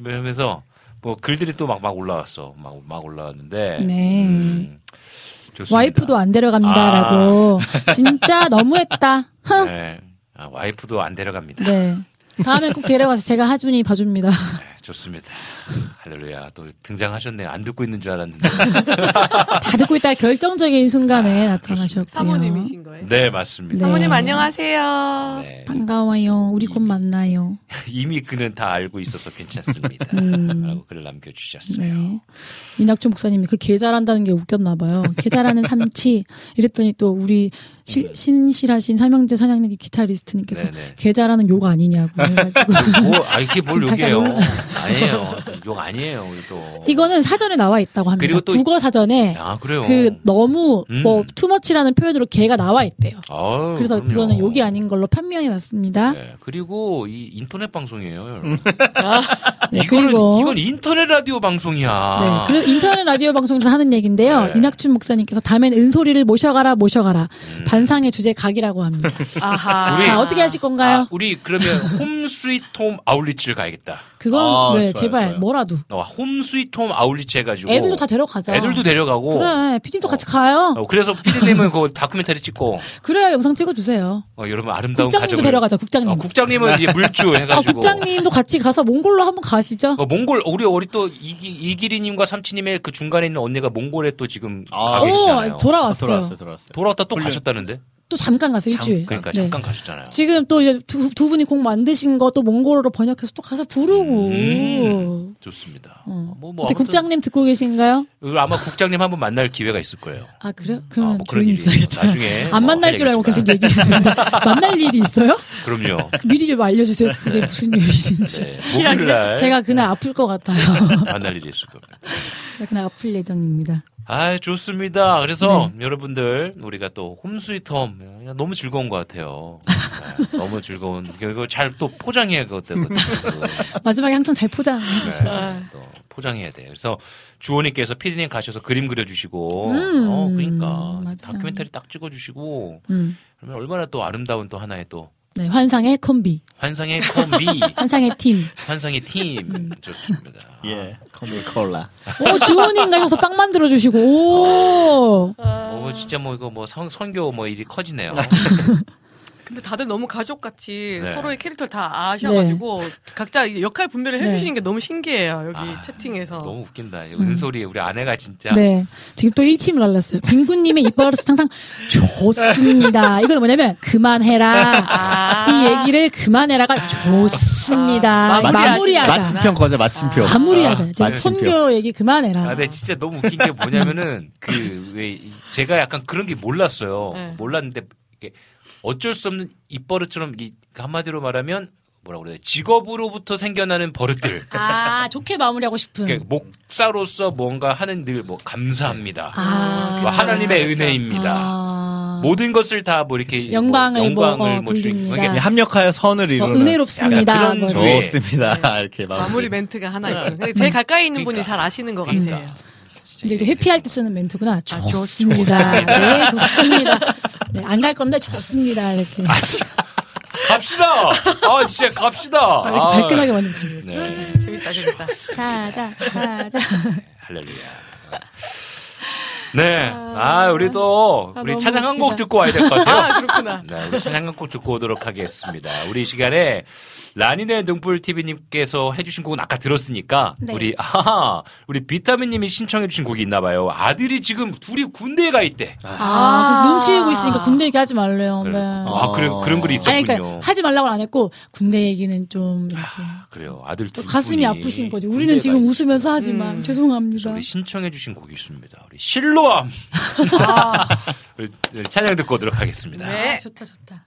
그러면서 뭐 글들이 또막막 올라왔어. 막 막 올라왔는데. 네. 음, 좋습니다. 와이프도 안 데려갑니다라고 진짜 너무했다. 흥. 네. 아, 와이프도 안 데려갑니다. 네. 다음엔 꼭 데려가서 제가 하준이 봐줍니다. 네, 좋습니다. 할렐루야. 또 등장하셨네요. 안 듣고 있는 줄 알았는데. 다 듣고 있다 결정적인 순간에 나타나셨고요. 사모님이신 거예요? 네, 맞습니다. 네. 사모님 안녕하세요. 네. 반가워요. 우리 곧 만나요. 이미 그는 다 알고 있어서 괜찮습니다. 음. 라고 글을 남겨주셨어요. 네. 이낙준 목사님이 그개 잘한다는 게 웃겼나 봐요. 개 잘하는 삼치. 이랬더니 또 우리 시- 신실하신 삼형제 사냥내기 기타리스트님께서 네네. 개 잘하는 욕 아니냐고 해가지고 뭐, 아, 이게 뭘 욕이에요. 놀라- 아니에요. 욕 아니에요, 우리 또. 이거는 사전에 나와 있다고 합니다. 그리고 또- 국어 사전에 아, 그래요. 그 너무 음. 뭐 투머치라는 표현으로 개가 나와 있대요. 아유, 그래서 그럼요. 그거는 욕이 아닌 걸로 판명해 놨습니다. 네, 그리고 이 인터넷 방송이에요, 여러분. 네, 이거는, 그리고 이건 인터넷 라디오 방송이야. 네, 그래서 인터넷 라디오 방송에서 하는 얘기인데요. 아. 네. 이낙준 목사님께서 다음엔 은소리를 모셔가라 모셔가라 음. 반상의 주제 각이라고 합니다. 아하. 우리- 자 어떻게 하실 건가요? 아, 우리 그러면 Home Sweet Home outreach를 가야겠다. 그건 아, 네 좋아요, 제발 좋아요. 뭐 라도 어, Home Sweet Home outreach 해가지고. 애들도 다 데려가자. 애들도 데려가고. 그래 피디도 같이 가요. 어, 그래서 피디님은 그 다큐멘터리 찍고 그래야 영상 찍어주세요. 어, 여러분 아름다운 국장님도 가정을 데려가자 국장님. 어, 국장님은 이제 물주 아, 해가지고 국장님도 같이 가서 몽골로 한번 가시죠. 어, 몽골 우리 우리 또 이기, 이기리님과 삼치님의 그 중간에 있는 언니가 몽골에 또 지금 아, 가 계시잖아요. 오, 돌아왔어요. 돌아왔어요, 돌아왔어요. 돌아왔다 또 훈련. 가셨다는데? 또 잠깐 가서 잠- 일주일. 그러니까 네. 잠깐 가셨잖아요. 지금 또 이제 두, 두 분이 곡 만드신 거 또 몽골어로 번역해서 또 가서 부르고. 음, 좋습니다. 어. 뭐, 뭐 근데 국장님 듣고 계신가요? 아마 국장님 한번 만날 기회가 있을 거예요. 아 그래요? 아, 그러면 뭐 그런 일이 있어야겠다. 나중에 안뭐 만날 줄 알고 계속. 얘기했는데 만날 일이 있어요? 그럼요. 미리 좀 알려주세요. 그게 무슨 일인지. 네, 목요일 날 제가 그날 아플 것 같아요. 만날 일이 있을 겁니다. 제가 그날 아플 예정입니다. 아, 좋습니다. 그래서 네. 여러분들 우리가 또 홈스위트홈 너무 즐거운 것 같아요. 네, 너무 즐거운 이거 잘또 포장해야 되거든요. 마지막에 항상 잘 포장해 네. 또 포장해야 돼요. 그래서 주호님께서 피디님 가셔서 그림 그려주시고, 음, 어 그러니까 맞아요. 다큐멘터리 딱 찍어주시고, 음. 그러면 얼마나 또 아름다운 또 하나의 또 네, 환상의 콤비, 환상의 콤비, 환상의 팀. 환상의 팀 좋습니다. 예, 콤비 콜라. 오, 주호님 가셔서 빵 만들어 주시고, 오, 뭐 진짜 뭐 이거 뭐 선, 선교 뭐 일이 커지네요. 근데 다들 너무 가족같이 네. 서로의 캐릭터를 다 아셔가지고 각자 이제 역할 분배를 네. 해주시는 게 너무 신기해요. 여기 채팅에서. 너무 웃긴다. 이 음. 은솔이 우리 아내가 진짜 네. 지금 또 일침을 날렸어요. 빙구님의 입버릇은 항상 좋습니다. 이건 뭐냐면, 그만해라. 아. 이 얘기를 그만해라가 좋습니다. 아, 마무리하시는 마무리하자. 마침표 거죠, 마침표. 마무리하자. 마침표. 선교 얘기 그만해라. 아, 네, 진짜 너무 웃긴 게 뭐냐면은 그 왜 제가 약간 그런 게 몰랐어요. 네. 몰랐는데 이게 어쩔 수 없는 입버릇처럼 이 한마디로 말하면 뭐라고 그래야 돼? 직업으로부터 생겨나는 버릇들. 아, 좋게 마무리하고 싶은. 그러니까 목사로서 뭔가 하는 늘 뭐 감사합니다. 아, 뭐 하나님의 그렇죠. 은혜입니다. 아. 모든 것을 다 뭐 이렇게 영광을 뭐, 뭐, 영광을 어, 뭐 돌립니다. 이게 예, 합력하여 선을 뭐 이루는 은혜롭습니다. 약간 뭐 그런 이렇게. 좋습니다. 이렇게 마무리. 마무리 멘트가 하나 있고. 근데 제일 가까이 있는 분이 그러니까. 잘 아시는 것 그러니까. 같아요. 이제 좀 회피할 때 쓰는 멘트구나. 좋- 좋습니다. 네, 좋습니다. 네, 안 갈 건데 좋습니다. 이렇게. 갑시다. 아 진짜 갑시다. 아, 이렇게 아, 발끈하게 만들면 되는 네. 재밌다, 재밌다. 가자, 가자. 할렐루야. 네. 아, 우리도 아, 우리 너무 찬양 한 곡. 듣고 와야 될 것 같아요. 아, 그렇구나. 네, 우리 찬양 한 곡 듣고 오도록 하겠습니다. 우리 이 시간에 라니네 등불 TV님께서 해주신 곡은 아까 들었으니까 네. 우리 아하 우리 비타민님이 신청해주신 곡이 있나봐요. 아들이 지금 둘이 군대에 가 있대. 아, 그래서 눈치 보고 있으니까 군대 얘기 하지 말래요. 네. 아, 그런 그런 글이 있었군요. 아니, 그러니까 하지 말라고는 안 했고 군대 얘기는 좀 이렇게 그래요. 아들 또두 가슴이 아프신 거지. 우리는 가 지금. 웃으면서 하지만 음. 죄송합니다. 우리 신청해주신 곡이 있습니다. 우리 실로암 우리 찬양 듣고 오도록 하겠습니다. 네. 아, 좋다, 좋다.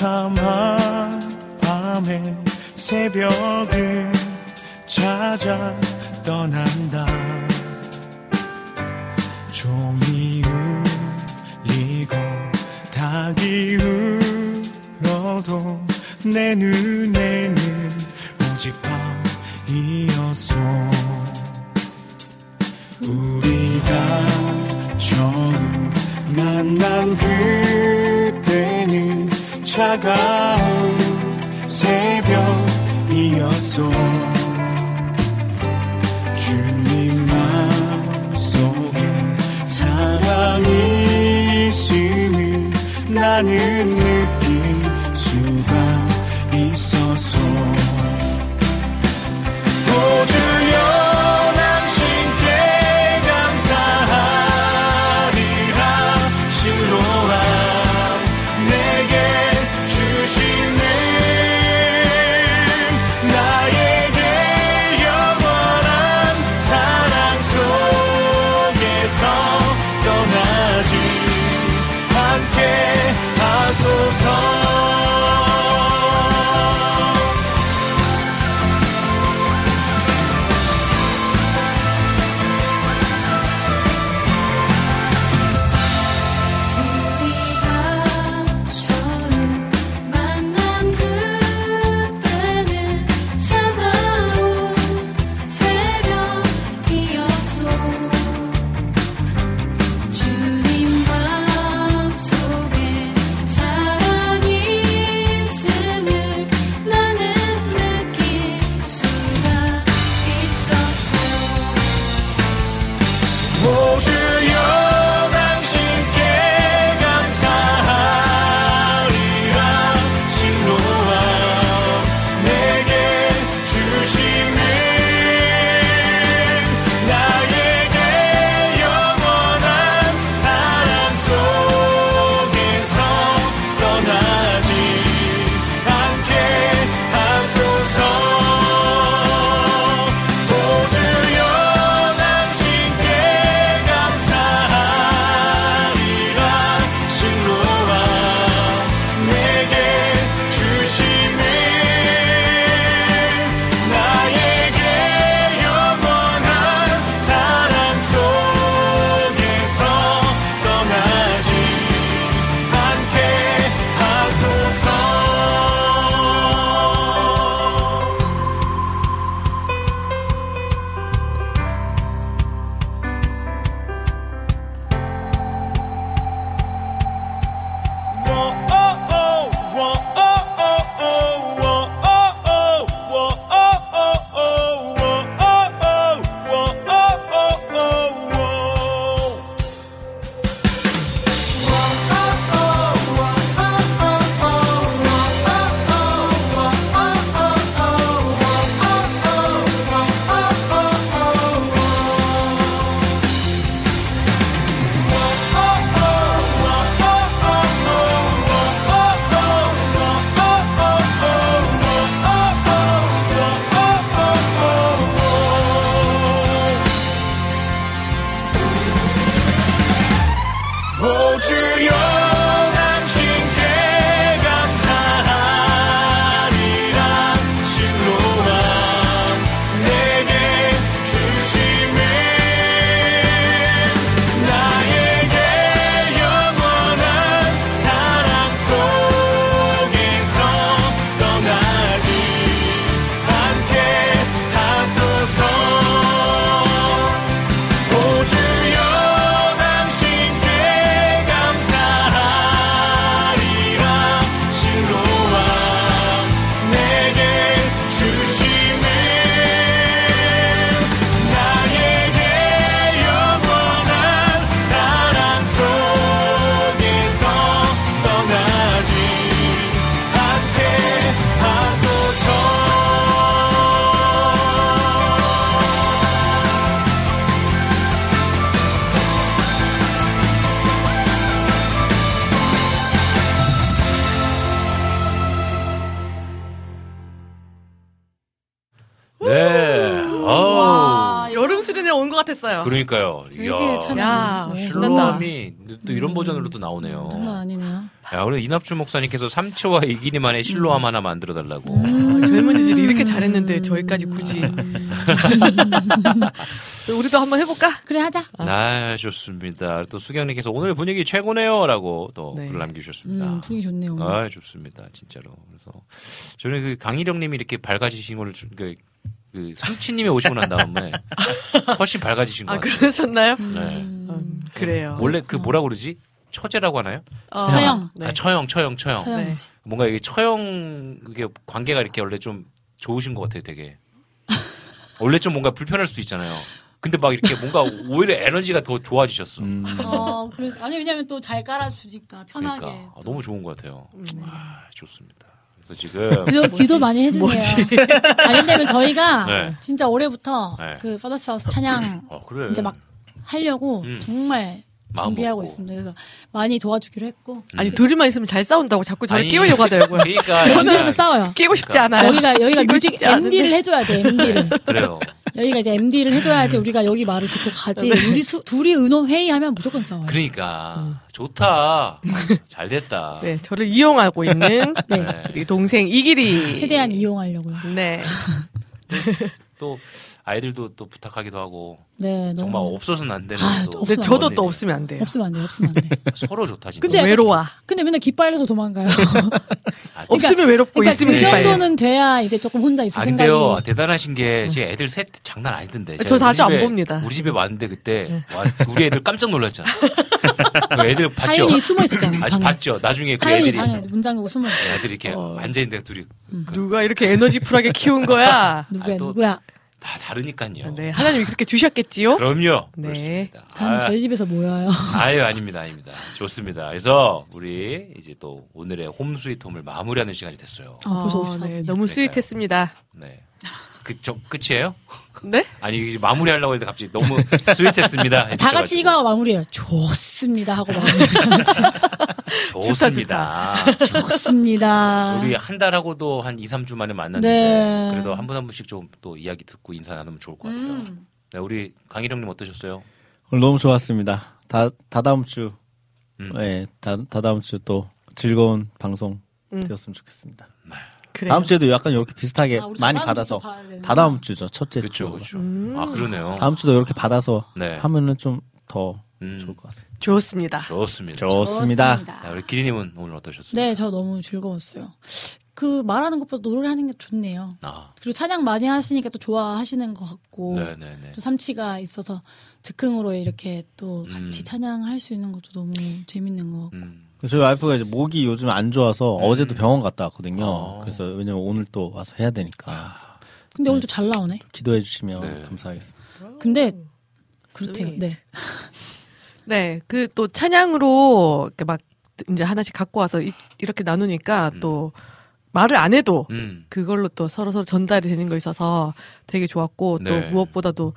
캄캄한 밤에 새벽을 찾아 떠난다. 종이 울리고 닭이 울어도 내 눈에는 오직 밤이었어 우리가 처음 만난 그때는 차가운 새벽이었어 주님 마음속에 사랑이 있음을 나는 느낄 수가 있어서 보주여 그러니까요. 되게 참 야, 네, 실로암이 또 이런 버전으로도 나오네요. 장난 아니네요. 야, 우리 이납주 목사님께서 삼치와 이기니만의 실로암 하나 만들어 달라고. 음. 아, 젊은이들이 이렇게 잘했는데 저희까지 굳이. 우리도 한번 해볼까? 그래 하자. 아, 좋습니다. 또 수경님께서 오늘 분위기 최고네요라고 또 네. 글을 남겨주셨습니다. 음, 분위기 좋네요. 오늘. 아, 좋습니다. 진짜로. 그래서 저는 그 강희령님이 이렇게 밝아지신 거를 좀- 그, 그 삼치님이 오시고 난 다음에 훨씬 밝아지신 것 아, 같아요. 그러셨나요? 네. 음, 그래요. 원래 그 뭐라 그러지? 처제라고 하나요? 어, 처형. 네. 아, 처형, 처형, 처형. 처형이지. 뭔가 이게 처형 그게 관계가 이렇게 원래 좀 좋으신 것 같아요, 되게. 원래 좀 뭔가 불편할 수도 있잖아요. 근데 막 이렇게 뭔가 오히려 에너지가 더 좋아지셨어. 음. 어, 그래서 아니 왜냐면 또 잘 깔아주니까 편하게. 그러니까 아, 너무 좋은 것 같아요. 네. 아, 좋습니다. 그래서 지금 기도, 기도 많이 해주세요. 아니 왜냐면 저희가 네. 진짜 올해부터 네. 그 파더스 하우스 찬양 어, 그래. 이제 막 하려고 음. 정말 준비하고. 있습니다. 그래서 많이 도와주기로 했고 아니, 둘이만 있으면 잘 싸운다고 자꾸 저를 끼우려고 하더라고요. 그러니까 여기서 싸워요. 끼고 싶지 않아요. 여기가 여기가 뮤직. MD를 해줘야 돼 MD를. 그래요. 여기가 이제 MD를 해줘야지 우리가 여기 말을 듣고 가지. 우리 수, 둘이 의논 회의하면 무조건 싸워요. 그러니까 좋다. 잘 됐다. 네, 저를 이용하고 있는 네. 네. 우리 동생 이길이. 최대한 이용하려고요. 네. 또 아이들도 또 부탁하기도 하고 네, 너무 정말 없어서는 안 되는 아, 또 없으면 근데 안 저도 그런 또 없으면 안 돼요. 없으면 안 돼, 없으면 안 돼. 서로 좋다 진짜. 근데 외로워. 근데 맨날 기빨려서 도망가요. 아, 없으면 외롭고 그러니까 있으면 그. 정도는 돼야 이제 조금 혼자 있을 안 생각이. 돼요. 대단하신 게, 제 애들 셋 장난 아니던데. 저 자주 안 봅니다. 우리 집에 왔는데 그때, 와, 우리 애들 깜짝 놀랐잖아. 그 애들 봤죠? 하윤이 숨어 있었잖아. 아직. 봤죠? 나중에 그 애들이, 방에 문 잠그고 숨어. 있어. 애들이 이렇게 어. 앉아 있는데 둘이 누가 이렇게 에너지 풀하게 키운 거야? 누구야, 아, 또- 누구야? 다 다르니까요. 네, 하나님이 그렇게 주셨겠지요? 그럼요. 네. 그렇습니다. 다음 아, 저희 집에서 모여요. 아유, 아닙니다, 아닙니다. 좋습니다. 그래서 우리 이제 또 오늘의 홈 스위트 홈을 마무리하는 시간이 됐어요. 아, 벌써 어, 54 네. 너무 스윗했습니다. 네. 그, 저, 끝이에요? 네? 아니, 마무리하려고 했는데 갑자기 너무 스윗했습니다. 다 같이. 이거 마무리해요. 좋습니다 하고 마무리. 좋습니다. 좋습니다. 우리 한 달하고도 한 2, 3주 만에 만났는데 네. 그래도 한 분 한 분씩 좀 또 이야기 듣고 인사 나누면 좋을 것 같아요. 음. 네, 우리 강희령님 어떠셨어요? 오늘 너무 좋았습니다. 다, 다다음 주, 음. 예, 다, 다다음 주 또 즐거운 방송 음. 되었으면 좋겠습니다. 그래요. 다음 주에도 약간 이렇게 비슷하게 아, 많이 다다음 받아서. 다다음 주죠 첫째 그렇죠, 주. 그렇죠. 음. 아 그러네요. 다음 주도 이렇게 받아서 네. 하면은 좀 더 음, 좋을 것 같아요. 좋습니다. 좋습니다. 좋습니다. 네, 우리 기리님은 오늘 어떠셨어요? 네, 저 너무 즐거웠어요. 그 말하는 것보다 노래하는 게 좋네요. 아, 그리고 찬양 많이 하시니까 또 좋아하시는 것 같고 네, 네, 네. 또 삼치가 있어서 즉흥으로 이렇게 또 같이 음. 찬양할 수 있는 것도 너무 재밌는 것 같고 음, 저희 와이프가 이제 목이 요즘 안 좋아서 음. 어제도 병원 갔다 왔거든요. 어. 그래서 왜냐면 오늘 또 와서 해야 되니까 그래서 근데 오늘도 잘 나오네. 기도해 주시면 네. 감사하겠습니다. 근데 그렇대요. 네. 네, 그 또 찬양으로 이렇게 막 이제 하나씩 갖고 와서 이, 렇게 나누니까 음. 또 말을 안 해도 음, 그걸로 또 서로 서로 전달이 되는 거 있어서 되게 좋았고 또 네. 무엇보다도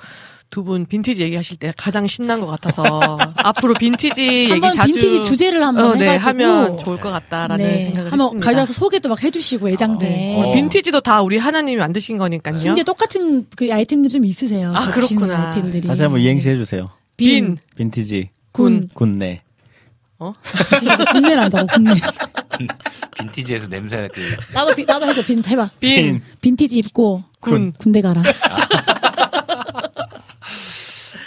두 분 빈티지 얘기하실 때 가장 신난 것 같아서 앞으로 빈티지 얘기 한번 자주 빈티지 주제를 한번 어, 네, 해가지고 하면 좋을 것 같다라는 네, 생각을 한번 했습니다. 가져와서 소개도 막 해주시고 애장돼. 네. 어. 빈티지도 다 우리 하나님이 만드신 거니까요. 심지어 똑같은 그 아이템들이 좀 있으세요. 아, 그렇구나. 아이템들이. 다시 한번 이행시 해주세요. 빈, 빈티지 군. 군내. 진짜 군내 난다고 군내. 빈티지에서 냄새 그 나도 비- 나도 해줘 빈 해봐. 빈, 빈티지 입고 군. 군대 가라. 아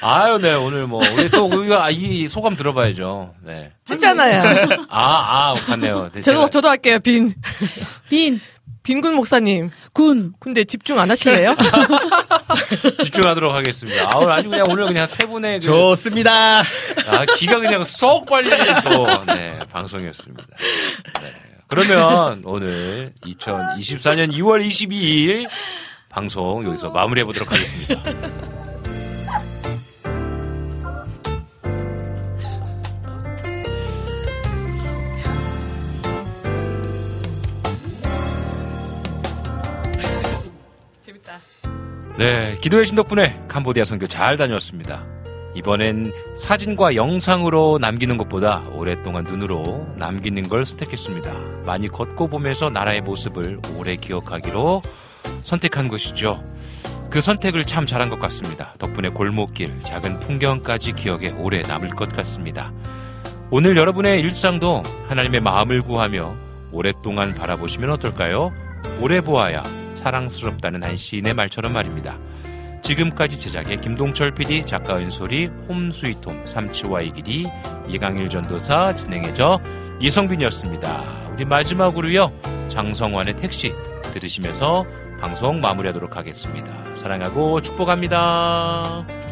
유, 네 오늘 뭐 우리 또 우리가 아, 이 소감 들어봐야죠. 네. 했잖아요. 아, 아, 맞네요. 네, 저도 제가 저도 할게요. 빈, 빈, 빈군 목사님. 군. 근데 집중 안 하실래요? 집중하도록 하겠습니다. 아, 오늘 아주 그냥 오늘 그냥 세 분의 그, 좋습니다. 아, 기가 그냥 쏙 빨리는 또, 네, 방송이었습니다. 네. 그러면 오늘 2024년 2월 22일 방송 여기서 마무리해 보도록 하겠습니다. 네, 기도의 신 덕분에 캄보디아 선교 잘 다녀왔습니다. 이번엔 사진과 영상으로 남기는 것보다 오랫동안 눈으로 남기는 걸 선택했습니다. 많이 걷고 보면서 나라의 모습을 오래 기억하기로 선택한 것이죠. 그 선택을 참 잘한 것 같습니다. 덕분에 골목길, 작은 풍경까지 기억에 오래 남을 것 같습니다. 오늘 여러분의 일상도 하나님의 마음을 구하며 오랫동안 바라보시면 어떨까요? 오래 보아야 사랑스럽다는 한 시인의 말처럼 말입니다. 지금까지 제작의 김동철 PD, 작가 은솔이, 홈스위트홈, 삼치와의 길이, 이강일 전도사 진행해져 이성빈이었습니다. 우리 마지막으로요, 장성환의 택시 들으시면서 방송 마무리하도록 하겠습니다. 사랑하고 축복합니다.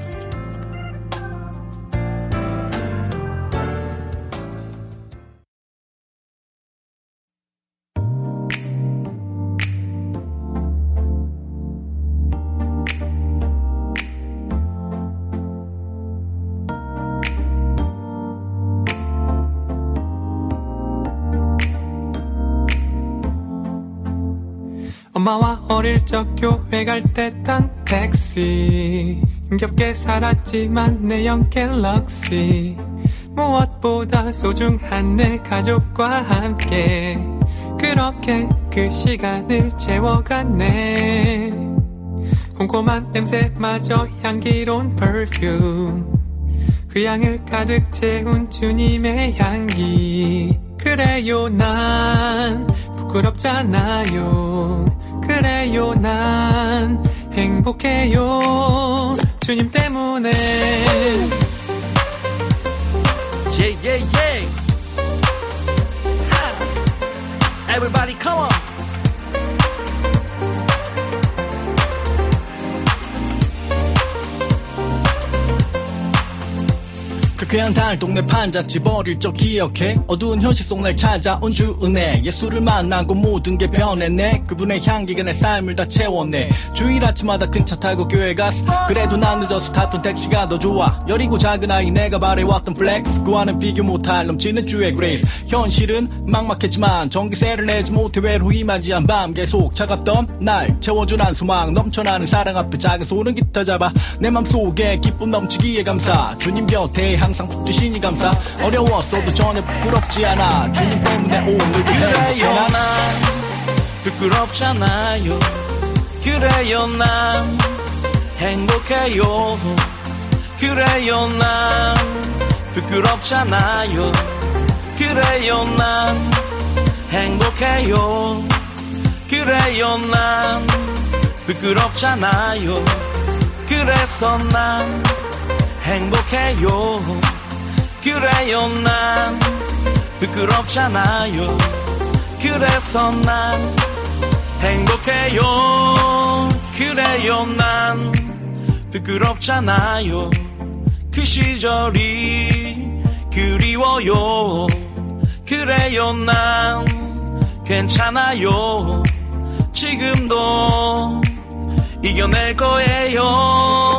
적 교회 갈 때 탄 택시 힘겹게 살았지만 내영 갤럭시. 무엇보다 소중한 내 가족과 함께. 그렇게 그 시간을 채워갔네. 꼼꼼한 냄새마저 향기로운 perfume. 그 향을 가득 채운 주님의 향기. 그래요 난 부끄럽잖아요 그래요 난 행복해요 주님 때문에 Yeah, yeah, yeah. Everybody, come on. 그 그냥 달 동네 판잣집 어릴 적 기억해? 어두운 현실 속 날 찾아온 주 은혜. 예수를 만나고 모든 게 변했네. 그분의 향기가 내 삶을 다 채웠네. 주일 아침마다 큰 차 타고 교회 갔어 그래도 난 늦어서 탔던 택시가 더 좋아. 여리고 작은 아이 내가 바래왔던 flex. 그와는 비교 못할 넘치는 주의 grace. 현실은 막막했지만 전기세를 내지 못해 외로이 맞이한 밤 계속 차갑던 날. 채워준 한 소망 넘쳐나는 사랑 앞에 작은 손은 기타 잡아 내 맘속에 기쁨 넘치기에 감사 주님 곁에 항상 붙드시니 감사. 어려웠어도 전혀 부끄럽지 않아. 주님 때문에 오늘도 그래요 난. 부끄럽잖아요. 그래요 난. 행복해요. 그래요 난. 부끄럽잖아요. 그래요 난. 행복해요. 그래요 난. 부끄럽잖아요. 그래서 난 행복해요. 그래요 난 부끄럽잖아요. 그래서 난 행복해요. 그래요 난 부끄럽잖아요. 그 시절이 그리워요. 그래요 난 괜찮아요. 지금도 이겨낼 거예요